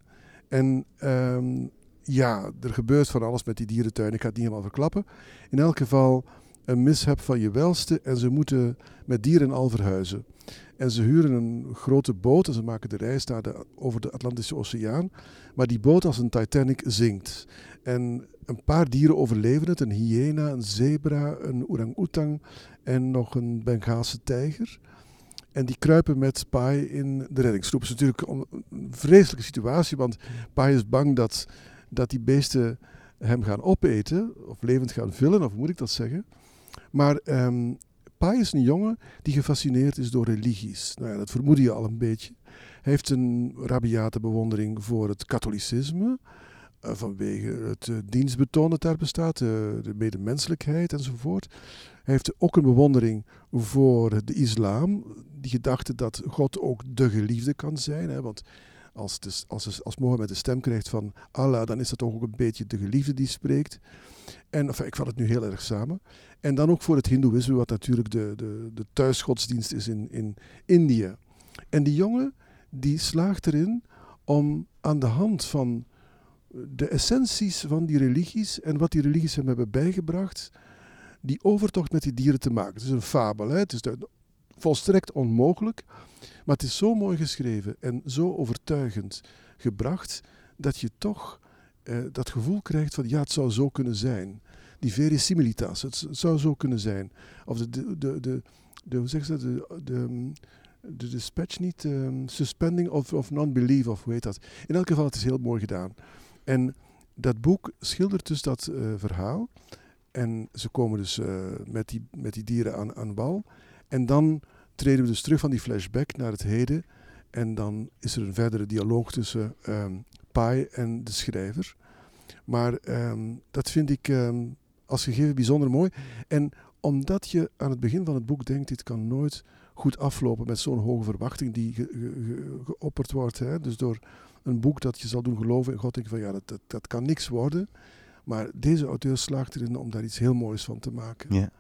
En um, ja, er gebeurt van alles met die dierentuin. Ik ga het niet helemaal verklappen. In elk geval een mishap van je welste en ze moeten met dieren al verhuizen. En ze huren een grote boot en ze maken de reis naar de, over de Atlantische Oceaan. Maar die boot als een Titanic zinkt. En een paar dieren overleven het. Een hyena, een zebra, een orang-oetang en nog een Bengaalse tijger. En die kruipen met Pai in de reddingsgroep. Het is natuurlijk een vreselijke situatie, want Pai is bang dat, dat die beesten hem gaan opeten, of levend gaan vullen, of moet ik dat zeggen. Maar um, Pai is een jongen die gefascineerd is door religies. Nou ja, dat vermoed je al een beetje. Hij heeft een rabiate bewondering voor het katholicisme. Uh, vanwege het uh, dienstbetoon dat daar bestaat, uh, de medemenselijkheid enzovoort. Hij heeft ook een bewondering voor de islam. Die gedachte dat God ook de geliefde kan zijn. Hè, want als, de, als, als Mohammed de stem krijgt van Allah, dan is dat toch ook een beetje de geliefde die spreekt. En ik vat het nu heel erg samen. En dan ook voor het Hindoeïsme, wat natuurlijk de, de, de thuisgodsdienst is in, in Indië. En die jongen die slaagt erin om aan de hand van de essenties van die religies en wat die religies hem hebben bijgebracht, die overtocht met die dieren te maken. Het is een fabel, hè? het is volstrekt onmogelijk, maar het is zo mooi geschreven en zo overtuigend gebracht dat je toch eh, dat gevoel krijgt van ja, het zou zo kunnen zijn. Die verisimilitas, het, zou zo kunnen zijn. Of de, de, de, de, hoe zeg je dat, de, de, de dispatch niet, um, suspending of, of non-belief, of hoe heet dat. In elk geval, het is heel mooi gedaan. En dat boek schildert dus dat uh, verhaal. En ze komen dus uh, met, die, met die dieren aan, aan wal. En dan treden we dus terug van die flashback naar het heden. En dan is er een verdere dialoog tussen um, Pai en de schrijver. Maar um, dat vind ik um, als gegeven bijzonder mooi. En omdat je aan het begin van het boek denkt, dit kan nooit goed aflopen met zo'n hoge verwachting die ge, ge, geopperd wordt. Hè? Dus door een boek dat je zal doen geloven in God, denk je van ja, dat, dat, dat kan niks worden. Maar deze auteur slaagt erin om daar iets heel moois van te maken. Ja.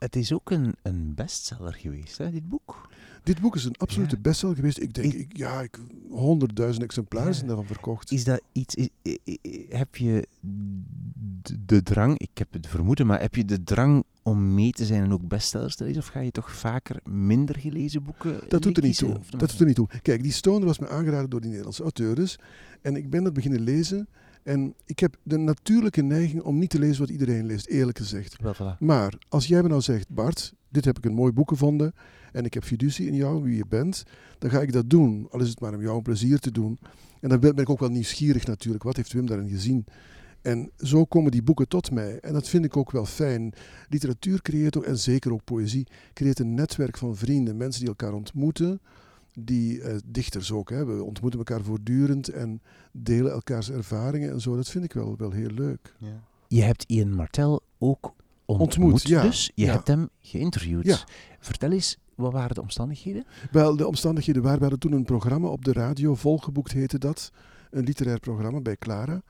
Het is ook een, een bestseller geweest, hè, dit boek. Dit boek is een absolute ja. bestseller geweest. Ik denk, ik, ja, ik, honderdduizend exemplaren zijn daarvan verkocht. Is dat iets, is, heb je de, de, drang, ik heb het vermoeden, maar heb je de drang om mee te zijn en ook bestsellers te lezen? Of ga je toch vaker minder gelezen boeken Dat doet er niet toe. Dat doet er niet toe. Kijk, die Stoner was me aangeraden door die Nederlandse auteurs. En ik ben dat beginnen lezen. En ik heb de natuurlijke neiging om niet te lezen wat iedereen leest, eerlijk gezegd. Maar als jij me nou zegt, Bart, dit heb ik een mooi boek gevonden en ik heb fiducie in jou, wie je bent, dan ga ik dat doen. Al is het maar om jou een plezier te doen. En dan ben ik ook wel nieuwsgierig natuurlijk. Wat heeft Wim daarin gezien? En zo komen die boeken tot mij. En dat vind ik ook wel fijn. Literatuur creëert ook, en zeker ook poëzie, creëert een netwerk van vrienden. Mensen die elkaar ontmoeten. Die eh, dichters ook. Hè. We ontmoeten elkaar voortdurend en delen elkaars ervaringen en zo. Dat vind ik wel, wel heel leuk. Ja. Je hebt Ian Martel ook ontmoet, Ontmoet, ja. dus. Je Ja. hebt hem geïnterviewd. Ja. Vertel eens, wat waren de omstandigheden? Wel, de omstandigheden waren, we hadden toen een programma op de radio, volgeboekt heette dat. Een literair programma bij Clara.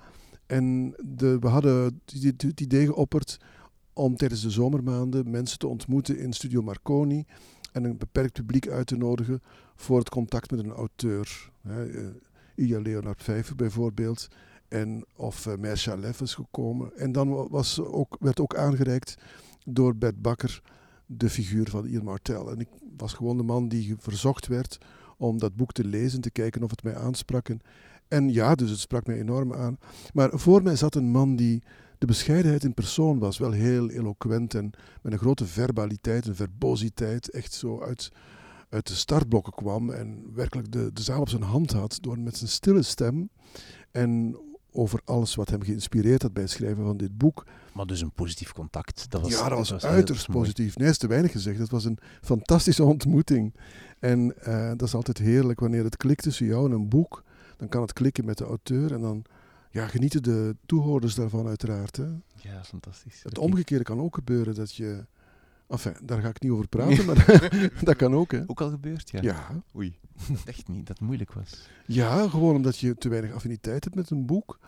En de, we hadden het idee geopperd om tijdens de zomermaanden mensen te ontmoeten in Studio Marconi en een beperkt publiek uit te nodigen voor het contact met een auteur. Eh, Ilja Leonard Vijver bijvoorbeeld. En of uh, Mersha is gekomen. En dan wa- was ook, werd ook aangereikt door Bert Bakker de figuur van Ian Martel. En ik was gewoon de man die verzocht werd om dat boek te lezen, te kijken of het mij aansprak. En, en ja, dus het sprak mij enorm aan. Maar voor mij zat een man die de bescheidenheid in persoon was, wel heel eloquent en met een grote verbaliteit, een verbositeit, echt zo uit, uit de startblokken kwam en werkelijk de, de zaal op zijn hand had door met zijn stille stem en over alles wat hem geïnspireerd had bij het schrijven van dit boek. Maar dus een positief contact. Dat was, ja, dat was, uiterst positief. Nee, is te weinig gezegd. Het was een fantastische ontmoeting. En eh, dat is altijd heerlijk wanneer het klikt tussen jou en een boek. Dan kan het klikken met de auteur en dan ja, genieten de toehoorders daarvan uiteraard. Hè. Ja, fantastisch. Het omgekeerde kan ook gebeuren dat je... Enfin, daar ga ik niet over (laughs) praten, maar (laughs) dat kan ook. Hè. Ook al gebeurd, ja. Ja. Oei. Dat (laughs) echt niet, dat het moeilijk was. ja, gewoon omdat je te weinig affiniteit hebt met een boek.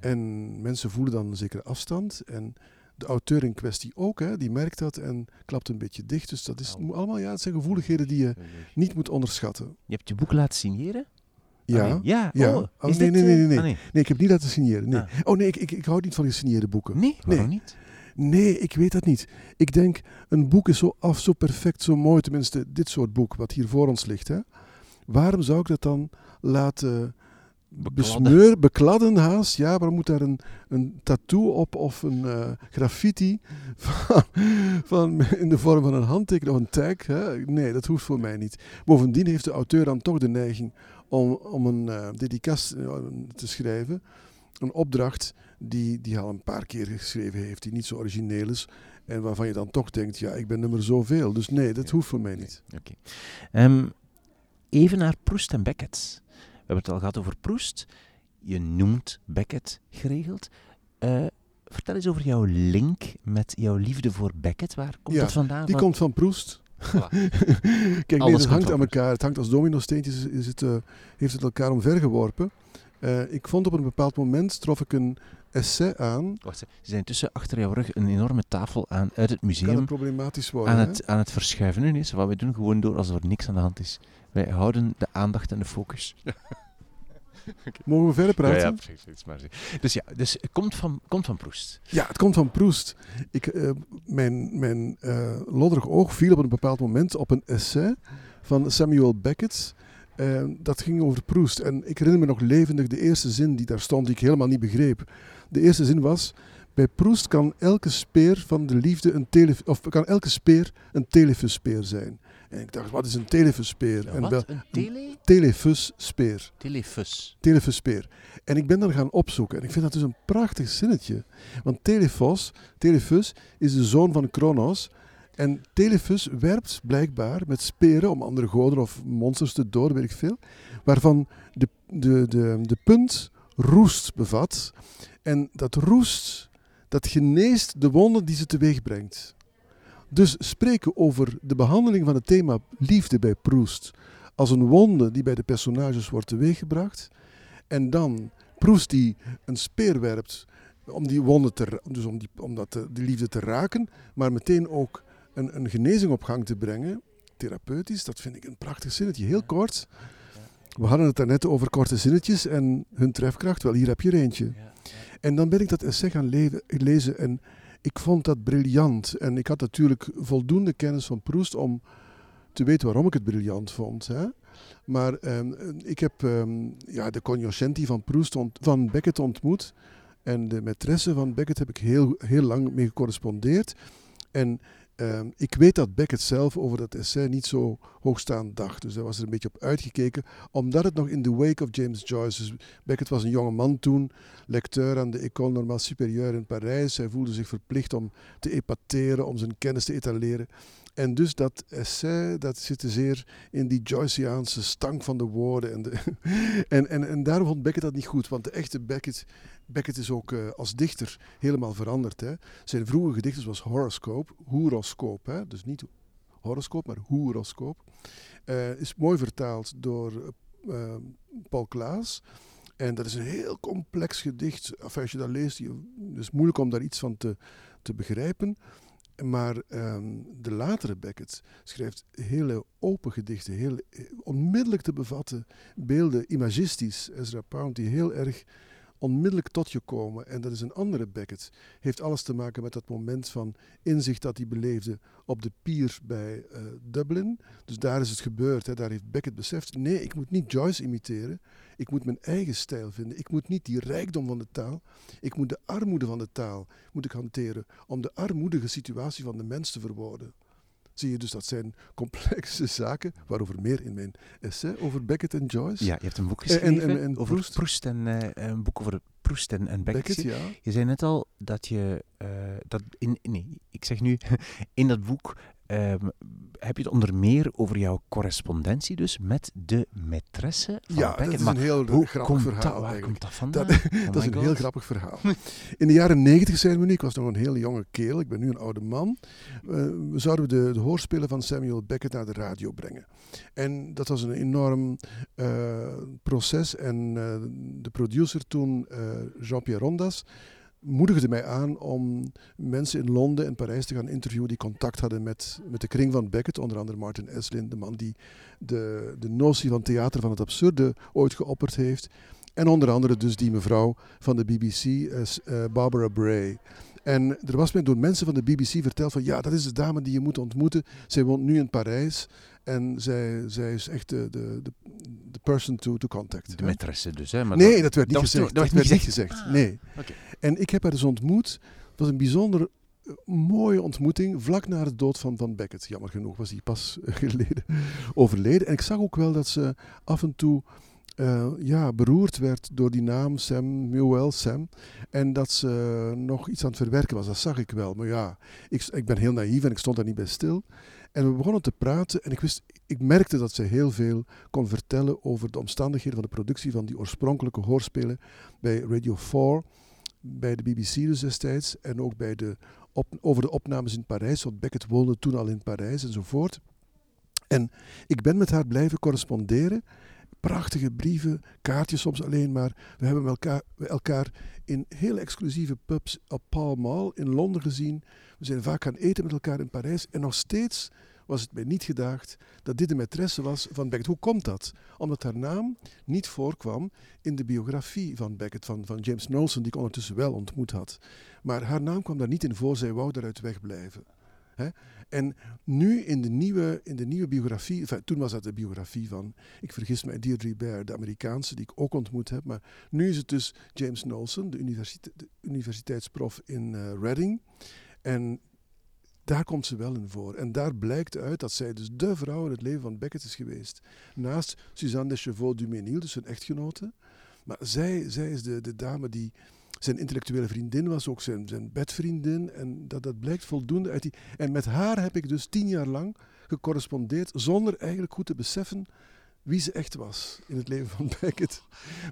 En mensen voelen dan een zekere afstand. En de auteur in kwestie ook, hè, die merkt dat en klapt een beetje dicht. Dus dat is allemaal, ja, het zijn gevoeligheden die je niet moet onderschatten. Je hebt je boek laten signeren? Ja. Ja. Ja. Oh, Oh, is nee, dit, nee, nee, eh, nee. nee. Nee, ik heb niet laten signeren. Nee. Ah. Oh nee, ik, ik, ik hou niet van gesigneerde boeken. Nee, waarom Nee. niet? Nee, ik weet dat niet. Ik denk, een boek is zo af, zo perfect, zo mooi. Tenminste, dit soort boek, wat hier voor ons ligt. Hè. Waarom zou ik dat dan laten Bekladden. besmeur, bekladden haast? Ja, waarom moet daar een, een tattoo op of een eh, graffiti (laughs) van, van, in de vorm van een handteken of een tag? Hè? Nee, dat hoeft voor mij niet. Bovendien heeft de auteur dan toch de neiging om, om een dedicas eh, te schrijven. Een opdracht die, die hij al een paar keer geschreven heeft, die niet zo origineel is. En waarvan je dan toch denkt, ja, ik ben nummer zoveel. Dus nee, dat Ja. hoeft voor mij niet. Oké. Ehm, even naar Proust en Beckett. We hebben het al gehad over Proust. Je noemt Beckett geregeld. Eh, vertel eens over jouw link met jouw liefde voor Beckett. Waar komt Ja, dat vandaan? Die Wat- komt van Proest. Voilà. (laughs) Kijk, nee, het hangt aan elkaar. Het hangt als domino-steentjes, is, is het, eh, heeft het elkaar omvergeworpen. Eh ik vond op een bepaald moment, trof ik een essay aan. Wacht, ze zijn tussen achter jouw rug een enorme tafel aan, uit het Kan museum het problematisch worden. aan hè? het, aan het verschuiven. Nu is wat wij doen gewoon door alsof er niks aan de hand is. Wij houden de aandacht en de focus. (laughs) Mogen we verder praten? Ja, ja, precies, precies, maar zeg. Dus ja, dus het komt van, komt van Proest. Ja, het komt van Proest. Ik, eh, mijn mijn eh, lodderig oog viel op een bepaald moment op een essay van Samuel Beckett. Eh, dat ging over Proest. En ik herinner me nog levendig de eerste zin die daar stond, die ik helemaal niet begreep. De eerste zin was: Bij Proest kan elke speer van de liefde een tele of kan elke speer een telefuspeer zijn. En ik dacht, wat is een telefuspeer? En wat? wel, een tele? telefuspeer. Telefus. Telefuspeer. En ik ben dan gaan opzoeken. En ik vind dat dus een prachtig zinnetje. Want Telefos, Telefus, is de zoon van Kronos. En Telefus werpt blijkbaar met speren om andere goden of monsters te doden, weet ik veel. Waarvan de, de, de, de punt roest bevat. En dat roest, dat geneest de wonden die ze teweeg brengt. Dus spreken over de behandeling van het thema liefde bij Proest als een wonde die bij de personages wordt teweeggebracht. En dan Proest die een speer werpt om die wonde te, dus om die, om dat, te- die liefde te raken, maar meteen ook een, een genezing op gang te brengen, therapeutisch. Dat vind ik een prachtig zinnetje, heel kort. We hadden het daarnet over korte zinnetjes en hun trefkracht. Wel, hier heb je er eentje. En dan ben ik dat essay gaan le- lezen en ik vond dat briljant. En ik had natuurlijk voldoende kennis van Proest om te weten waarom ik het briljant vond. Hè? Maar ehm, ik heb ehm, ja, de cognoscenti van, Proust ont- van Beckett ontmoet. En de maîtresse van Beckett heb ik heel, heel lang mee gecorrespondeerd. En ehm, ik weet dat Beckett zelf over dat essay niet zo hoogstaand dacht. Dus daar was er een beetje op uitgekeken. Omdat het nog in the wake of James Joyce... Dus Beckett was een jonge man toen, lecteur aan de École Normale Supérieure in Parijs. Hij voelde zich verplicht om te epateren, om zijn kennis te etaleren. En dus dat essay, dat zit zeer in die Joyceaanse stank van de woorden. En, de (laughs) en, en, en daarom vond Beckett dat niet goed, want de echte Beckett, Beckett is ook uh, als dichter helemaal veranderd. Hè. Zijn vroege gedichten horoscope, horoscoop, hè. dus niet horoscoop, maar horoscoop. Uh, is mooi vertaald door uh, Paul Klaas. En dat is een heel complex gedicht. Als je dat leest, het is moeilijk om daar iets van te, te begrijpen. Maar um, de latere Beckett schrijft hele open gedichten, heel onmiddellijk te bevatten beelden, imagistisch, Ezra Pound, die heel erg onmiddellijk tot je komen. En dat is een andere Beckett. Heeft alles te maken met dat moment van inzicht dat hij beleefde op de pier bij uh, Dublin. Dus daar is het gebeurd. Hè. Daar heeft Beckett beseft, nee, ik moet niet Joyce imiteren. Ik moet mijn eigen stijl vinden. Ik moet niet die rijkdom van de taal. Ik moet de armoede van de taal moet ik hanteren om de armoedige situatie van de mens te verwoorden. Zie je dus, dat zijn complexe (laughs) zaken, waarover meer in mijn essay over Beckett en Joyce. Ja, je hebt een boek geschreven en, en, en over Proust. Proust en uh, een boek over Proust en, en Beckett. Beckett ja. Je zei net al dat je, uh, dat in, nee, ik zeg nu, (laughs) in dat boek um, heb je het onder meer over jouw correspondentie dus met de maîtresse van ja, Beckett. dat is een heel hoe grappig komt verhaal dat, waar eigenlijk. komt dat vandaan? Dat, (laughs) oh dat is een God. heel grappig verhaal. In de jaren negentig zijn we nu, ik was nog een hele jonge kerel, ik ben nu een oude man. Uh, we zouden de, de hoorspelen van Samuel Beckett naar de radio brengen. En dat was een enorm uh, proces en uh, de producer toen, Jean-Pierre Rondas, moedigde mij aan om mensen in Londen en Parijs te gaan interviewen die contact hadden met, met de kring van Beckett, onder andere Martin Eslin, de man die de, de notie van theater van het absurde ooit geopperd heeft. En onder andere dus die mevrouw van de BBC, uh, Barbara Bray. En er was mij door mensen van de BBC verteld van ja, dat is de dame die je moet ontmoeten. Zij woont nu in Parijs en zij, zij is echt de, de, de, de person to, to contact. De maîtresse dus, hè? Maar nee, dat werd niet dat gezegd. Dat, werd niet gezegd. Ah, nee. oké. En ik heb haar dus ontmoet. Het was een bijzonder eh, mooie ontmoeting, vlak na de dood van, van Beckett. Jammer genoeg was hij pas eh, (laughs) geleden overleden. En ik zag ook wel dat ze af en toe eh, ja, beroerd werd door die naam Samuel Sam. En dat ze nog iets aan het verwerken was. Dat zag ik wel. Maar ja, ik, ik ben heel naïef en ik stond daar niet bij stil. En we begonnen te praten en ik, wist, ik merkte dat ze heel veel kon vertellen over de omstandigheden van de productie van die oorspronkelijke hoorspelen bij Radio 4, bij de BBC dus destijds, en ook bij de over de opnames in Parijs, want Beckett woonde toen al in Parijs enzovoort. En ik ben met haar blijven corresponderen. Prachtige brieven, kaartjes soms alleen maar. We hebben elkaar, elkaar in hele exclusieve pubs op Pall Mall in Londen gezien. We zijn vaak gaan eten met elkaar in Parijs. En nog steeds was het mij niet gedaagd dat dit de maîtresse was van Beckett. Hoe komt dat? Omdat haar naam niet voorkwam in de biografie van Beckett, van, van James Knowlson, die ik ondertussen wel ontmoet had. Maar haar naam kwam daar niet in voor, zij wou daaruit wegblijven. Hè? En nu in de nieuwe, in de nieuwe biografie, toen was dat de biografie van, ik vergis mij, Deirdre Bair, de Amerikaanse, die ik ook ontmoet heb. Maar nu is het dus James Knowlson, de, universite de universiteitsprof in uh, Reading. En daar komt ze wel in voor. En daar blijkt uit dat zij dus de vrouw in het leven van Beckett is geweest. Naast Suzanne de Chevaux du Mesnil, dus zijn echtgenote. Maar zij, zij is de, de dame die zijn intellectuele vriendin was, ook zijn, zijn bedvriendin. En dat, dat blijkt voldoende uit die... En met haar heb ik dus tien jaar lang gecorrespondeerd, zonder eigenlijk goed te beseffen wie ze echt was in het leven van (laughs) Beckett.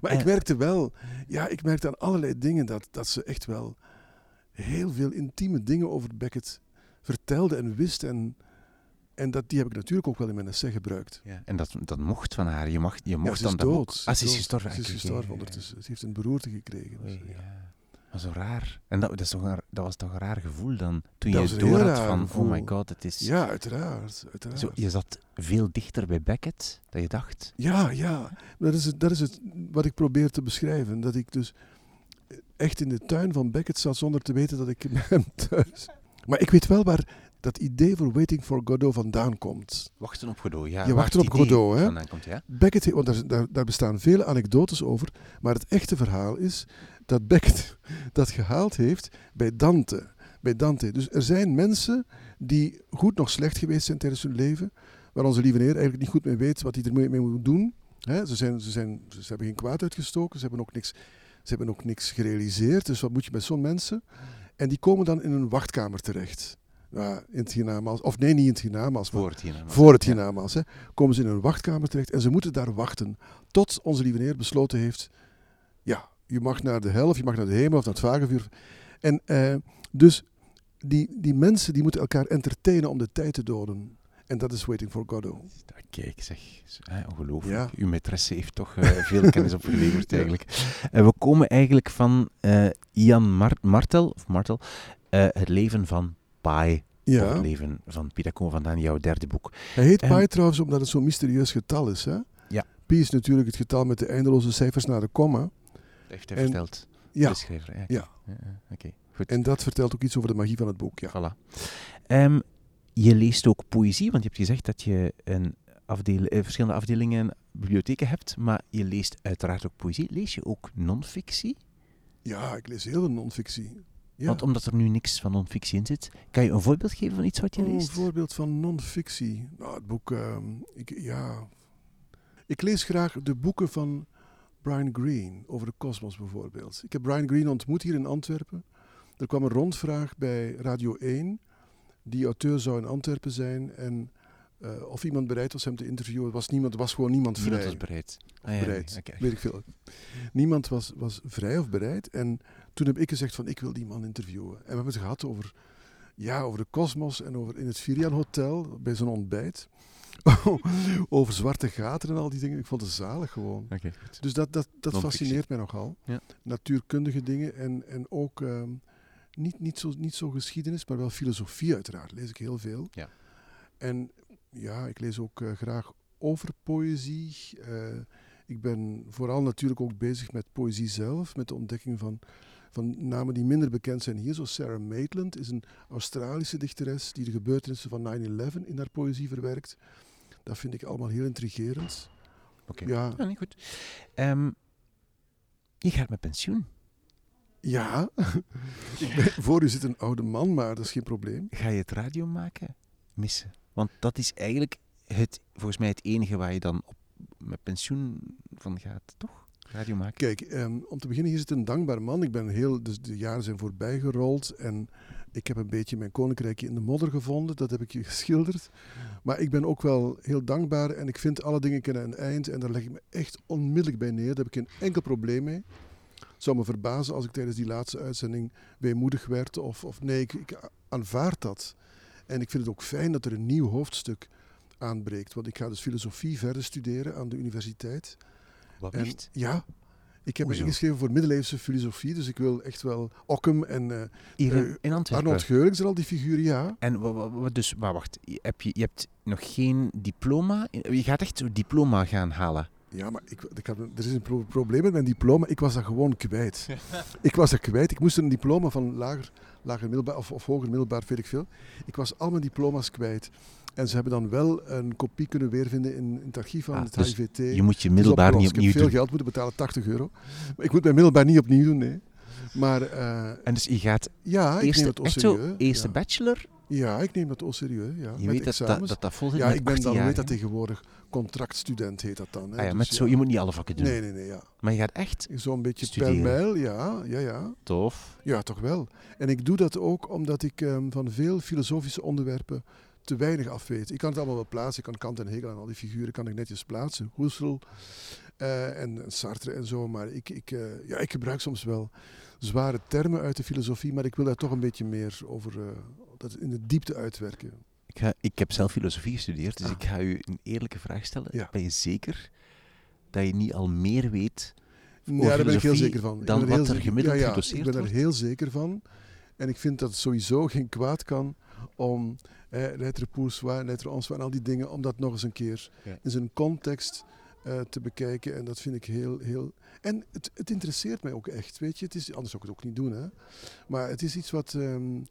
Maar ik En- merkte wel, ja, ik merkte aan allerlei dingen dat, dat ze echt wel heel veel intieme dingen over Beckett vertelde en wist. En, en dat, die heb ik natuurlijk ook wel in mijn essay gebruikt. Ja, en dat, dat mocht van haar. Je, mag, je mocht dan is dat dood. ook- Ah, ze is gestorven. Ze is Ah, gestorven ondertussen. Ze heeft een beroerte gekregen. dus, ja. Maar zo raar. En dat, dat, is toch een, dat was toch een raar gevoel dan? Toen Dat je door had van, gevoel. oh my god, het is... Ja, uiteraard. uiteraard. Zo, je zat veel dichter bij Beckett dan je dacht. Ja, ja. Dat is, het, dat is het wat ik probeer te beschrijven. Dat ik dus echt in de tuin van Beckett zat zonder te weten dat ik hem (laughs) thuis... Maar ik weet wel waar dat idee voor Waiting for Godot vandaan komt. Wachten op Godot, ja. Je het op Godot, hè? vandaan komt, ja. Beckett, want daar, daar, daar bestaan vele anekdotes over, maar het echte verhaal is dat Beckett (laughs) dat gehaald heeft bij Dante. Bij Dante. Dus er zijn mensen die goed nog slecht geweest zijn tijdens hun leven, waar onze lieve Heer eigenlijk niet goed mee weet wat hij ermee mee moet doen. Hè, ze, zijn, ze, zijn, ze hebben geen kwaad uitgestoken, ze hebben, ook niks, ze hebben ook niks gerealiseerd. Dus wat moet je met zo'n mensen? En die komen dan in een wachtkamer terecht. Ja, in het hiernamaals. Of nee, niet in het hiernamaals, Voor het hiernamaals. voor het Ja. Hè, komen ze in een wachtkamer terecht en ze moeten daar wachten tot onze lieve Heer besloten heeft, ja, je mag naar de hel of je mag naar de hemel of naar het vagevuur. En eh, dus die, die mensen die moeten elkaar entertainen om de tijd te doden. En dat is Waiting for Godot. Ja, Kijk, zeg, ongelooflijk. Ja. Uw maîtresse heeft toch eh, veel kennis opgeleverd (laughs) eigenlijk. En we komen eigenlijk van eh, Ian Mar- Martel, of Martel, eh, het leven van Of Ja, het leven van Pi, daar komen we vandaan, jouw derde boek. hij heet pi trouwens omdat het zo'n mysterieus getal is. Hè? Ja. Pi is natuurlijk het getal met de eindeloze cijfers na de komma. Dat heeft hij En- verteld, Ja, de schrijver. Ja, Ja. ja, ja, Oké, goed. en dat vertelt ook iets over de magie van het boek. Ja. Voilà. Ehm, je leest ook poëzie, want je hebt gezegd dat je een afdeel, eh, verschillende afdelingen bibliotheken hebt, maar je leest uiteraard ook poëzie. Lees je ook non-fictie? ja, ik lees heel veel non-fictie. Ja. Want omdat er nu niks van non-fictie in zit, kan je een voorbeeld geven van iets wat je Oh, leest? Een voorbeeld van non-fictie. Nou, het boek. ehm, ik, ja. ik lees graag de boeken van Brian Greene over de kosmos bijvoorbeeld. Ik heb Brian Greene ontmoet hier in Antwerpen. Er kwam een rondvraag bij Radio 1. Die auteur zou in Antwerpen zijn. En eh, of iemand bereid was hem te interviewen. Was niemand, er was gewoon niemand vrij. Niemand was bereid. Of Ah, ja, bereid. Weet ik veel. Niemand was, was vrij of bereid. En toen heb ik gezegd van ik wil die man interviewen. En we hebben het gehad over, ja, over de kosmos en over in het Virian Hotel bij zo'n ontbijt. (laughs) over zwarte gaten en al die dingen. Ik vond het zalig gewoon. Dus dat, dat, dat fascineert mij nogal. Ja. Natuurkundige dingen en, en ook ehm, niet, niet, zo, niet zo geschiedenis, maar wel filosofie uiteraard. Lees ik heel veel. Ja. En ja, ik lees ook eh, graag over poëzie. Eh, ik ben vooral natuurlijk ook bezig met poëzie zelf, met de ontdekking van, van namen die minder bekend zijn hier. Zoals Sarah Maitland is een Australische dichteres die de gebeurtenissen van 9-11 in haar poëzie verwerkt. Dat vind ik allemaal heel intrigerend. Oké. Ja, goed. Ehm, je gaat met pensioen. Ja, (laughs) ik ben, voor u zit een oude man, maar dat is geen probleem. Ga je het radio maken missen? Want dat is eigenlijk het, volgens mij het enige waar je dan op, met pensioen van gaat, toch? Radio maken. Kijk, ehm, om te beginnen, hier zit een dankbaar man. Ik ben heel, dus de jaren zijn voorbij gerold en ik heb een beetje mijn koninkrijkje in de modder gevonden. Dat heb ik je geschilderd. Maar ik ben ook wel heel dankbaar en ik vind alle dingen kennen een eind en daar leg ik me echt onmiddellijk bij neer. Daar heb ik geen enkel probleem mee. Het zou me verbazen als ik tijdens die laatste uitzending weemoedig werd of, of nee, ik, ik aanvaard dat. En ik vind het ook fijn dat er een nieuw hoofdstuk aanbreekt. Want ik ga dus filosofie verder studeren aan de universiteit. Wat En, echt? ja, ik heb me ingeschreven voor middeleeuwse filosofie, dus ik wil echt wel Ockham en Hier in, in Antwerpen. Arnold Geurings en al die figuren, ja. En dus, maar wacht, je, heb je, je hebt nog geen diploma? Je gaat echt zo'n diploma gaan halen. Ja, maar ik, ik had, er is een pro- probleem met mijn diploma. Ik was dat gewoon kwijt. (laughs) ik was dat kwijt. Ik moest een diploma van lager, lager middelbaar of, of hoger middelbaar, weet ik veel. Ik was al mijn diploma's kwijt. En ze hebben dan wel een kopie kunnen weervinden in, in het archief van Ah, het dus HIVT. Je moet je middelbaar niet opnieuw Ik heb veel doen. geld moeten betalen, 80 euro. Maar ik moet mijn middelbaar niet opnieuw doen, nee. Maar eh, En dus je gaat ja, ik neem eerste, het au echt zo, serieus. eerste ja. bachelor. Ja, ik neem dat au serieus. Ja. Je met weet dat, examens. dat dat vol zit ja, ik ben 18 dan, jaar, heet dat tegenwoordig? Contractstudent heet dat dan. Hè? Ah ja, Dus met zo, je moet niet alle vakken doen. Nee, nee, nee, ja. Maar je gaat echt Zo'n beetje Studeren. pijl ja, ja, ja. tof. Ja, toch wel. En ik doe dat ook omdat ik ehm, van veel filosofische onderwerpen te weinig af weet. Ik kan het allemaal wel plaatsen. Ik kan Kant en Hegel en al die figuren kan ik netjes plaatsen. Husserl eh, en Sartre en zo. Maar ik, ik, eh, ja, ik gebruik soms wel zware termen uit de filosofie, maar ik wil daar toch een beetje meer over eh, dat in de diepte uitwerken. Ik, ga, ik heb zelf filosofie gestudeerd, dus Ah. ik ga u een eerlijke vraag stellen. Ja. Ben je zeker dat je niet al meer weet Ja, daar ben ik heel zeker van. Dan wat er gemiddeld ja, ja, Ik ben er heel zeker van. En ik vind dat het sowieso geen kwaad kan om eh, Lettre pour soi, Lettre en al die dingen, om dat nog eens een keer Ja. in zijn context eh, te bekijken. En dat vind ik heel, heel... En het, het interesseert mij ook echt, weet je. Het is, anders zou ik het ook niet doen, hè. Maar het is iets wat... ehm,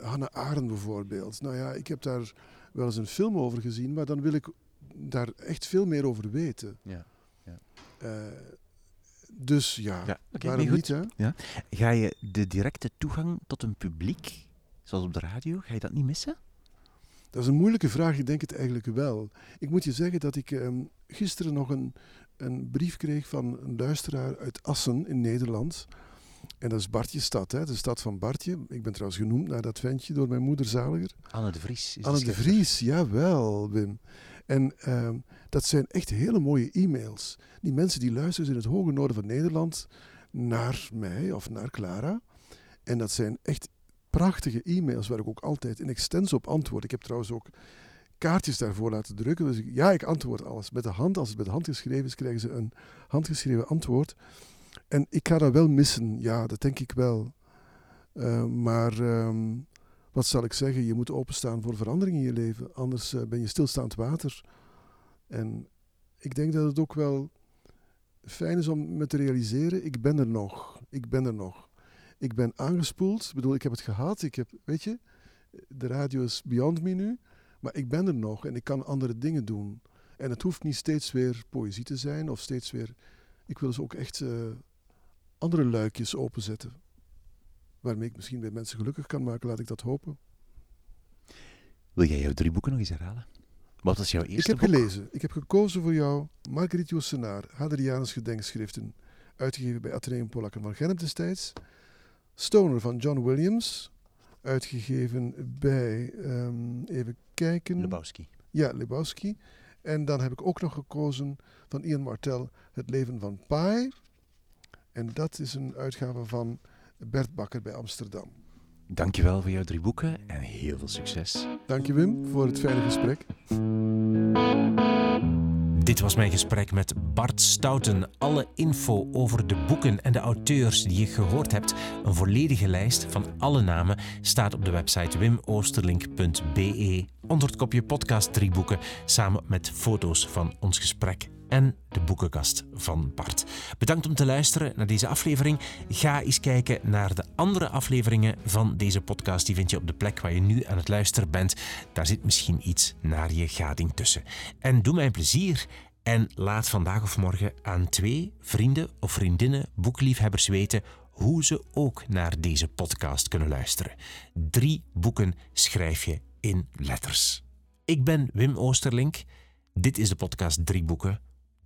Hannah Arendt bijvoorbeeld. Nou ja, ik heb daar wel eens een film over gezien, maar dan wil ik daar echt veel meer over weten. Ja. ja. Uh, dus ja, ja okay, waarom niet? Hè? Ja. Ga je de directe toegang tot een publiek, zoals op de radio, ga je dat niet missen? Dat is een moeilijke vraag, ik denk het eigenlijk wel. Ik moet je zeggen dat ik um, gisteren nog een, een brief kreeg van een luisteraar uit Assen in Nederland. En dat is Bartje Stad, hè, de stad van Bartje. Ik ben trouwens genoemd naar dat ventje door mijn moeder zaliger. Anne de Vries. Is Anne de, de Vries, jawel, Wim. En uh, dat zijn echt hele mooie e-mails. Die mensen die luisteren in het hoge noorden van Nederland naar mij of naar Clara. En dat zijn echt prachtige e-mails waar ik ook altijd in extenso op antwoord. Ik heb trouwens ook kaartjes daarvoor laten drukken. Dus ja, ik antwoord alles. Met de hand, als het met de hand geschreven is, krijgen ze een handgeschreven antwoord. En ik ga dat wel missen, ja, dat denk ik wel. Uh, maar um, wat zal ik zeggen? Je moet openstaan voor verandering in je leven. Anders uh, ben je stilstaand water. En ik denk dat het ook wel fijn is om me te realiseren: ik ben er nog. Ik ben er nog. Ik ben aangespoeld. Ik bedoel, ik heb het gehad. Ik heb, weet je, de radio is beyond me nu. Maar ik ben er nog en ik kan andere dingen doen. En het hoeft niet steeds weer poëzie te zijn of steeds weer. Ik wil dus ook echt uh, andere luikjes openzetten. Waarmee ik misschien weer mensen gelukkig kan maken, laat ik dat hopen. Wil jij jouw drie boeken nog eens herhalen? Wat was jouw eerste Ik heb boek? gelezen. Ik heb gekozen voor jou Marguerite Yourcenar, Hadrianus Gedenkschriften, uitgegeven bij Atheneum Polakken van Genep destijds. Stoner van John Williams, uitgegeven bij, um, even kijken... Lebowski. Ja, Lebowski. En dan heb ik ook nog gekozen van Ian Martel, Het leven van Pai. En dat is een uitgave van Bert Bakker bij Amsterdam. Dankjewel voor jouw drie boeken en heel veel succes. Dank je Wim voor het fijne gesprek. Dit was mijn gesprek met Bart Stouten. Alle info over de boeken en de auteurs die je gehoord hebt, een volledige lijst van alle namen, staat op de website wimoosterlink.be onder het kopje podcast drie boeken, samen met foto's van ons gesprek en de boekenkast van Bart. Bedankt om te luisteren naar deze aflevering. Ga eens kijken naar de andere afleveringen van deze podcast. Die vind je op de plek waar je nu aan het luisteren bent. Daar zit misschien iets naar je gading tussen. En doe mij een plezier en laat vandaag of morgen aan twee vrienden of vriendinnen, boekliefhebbers weten hoe ze ook naar deze podcast kunnen luisteren. Drie boeken schrijf je in letters. Ik ben Wim Oosterlink. Dit is de podcast Drie Boeken.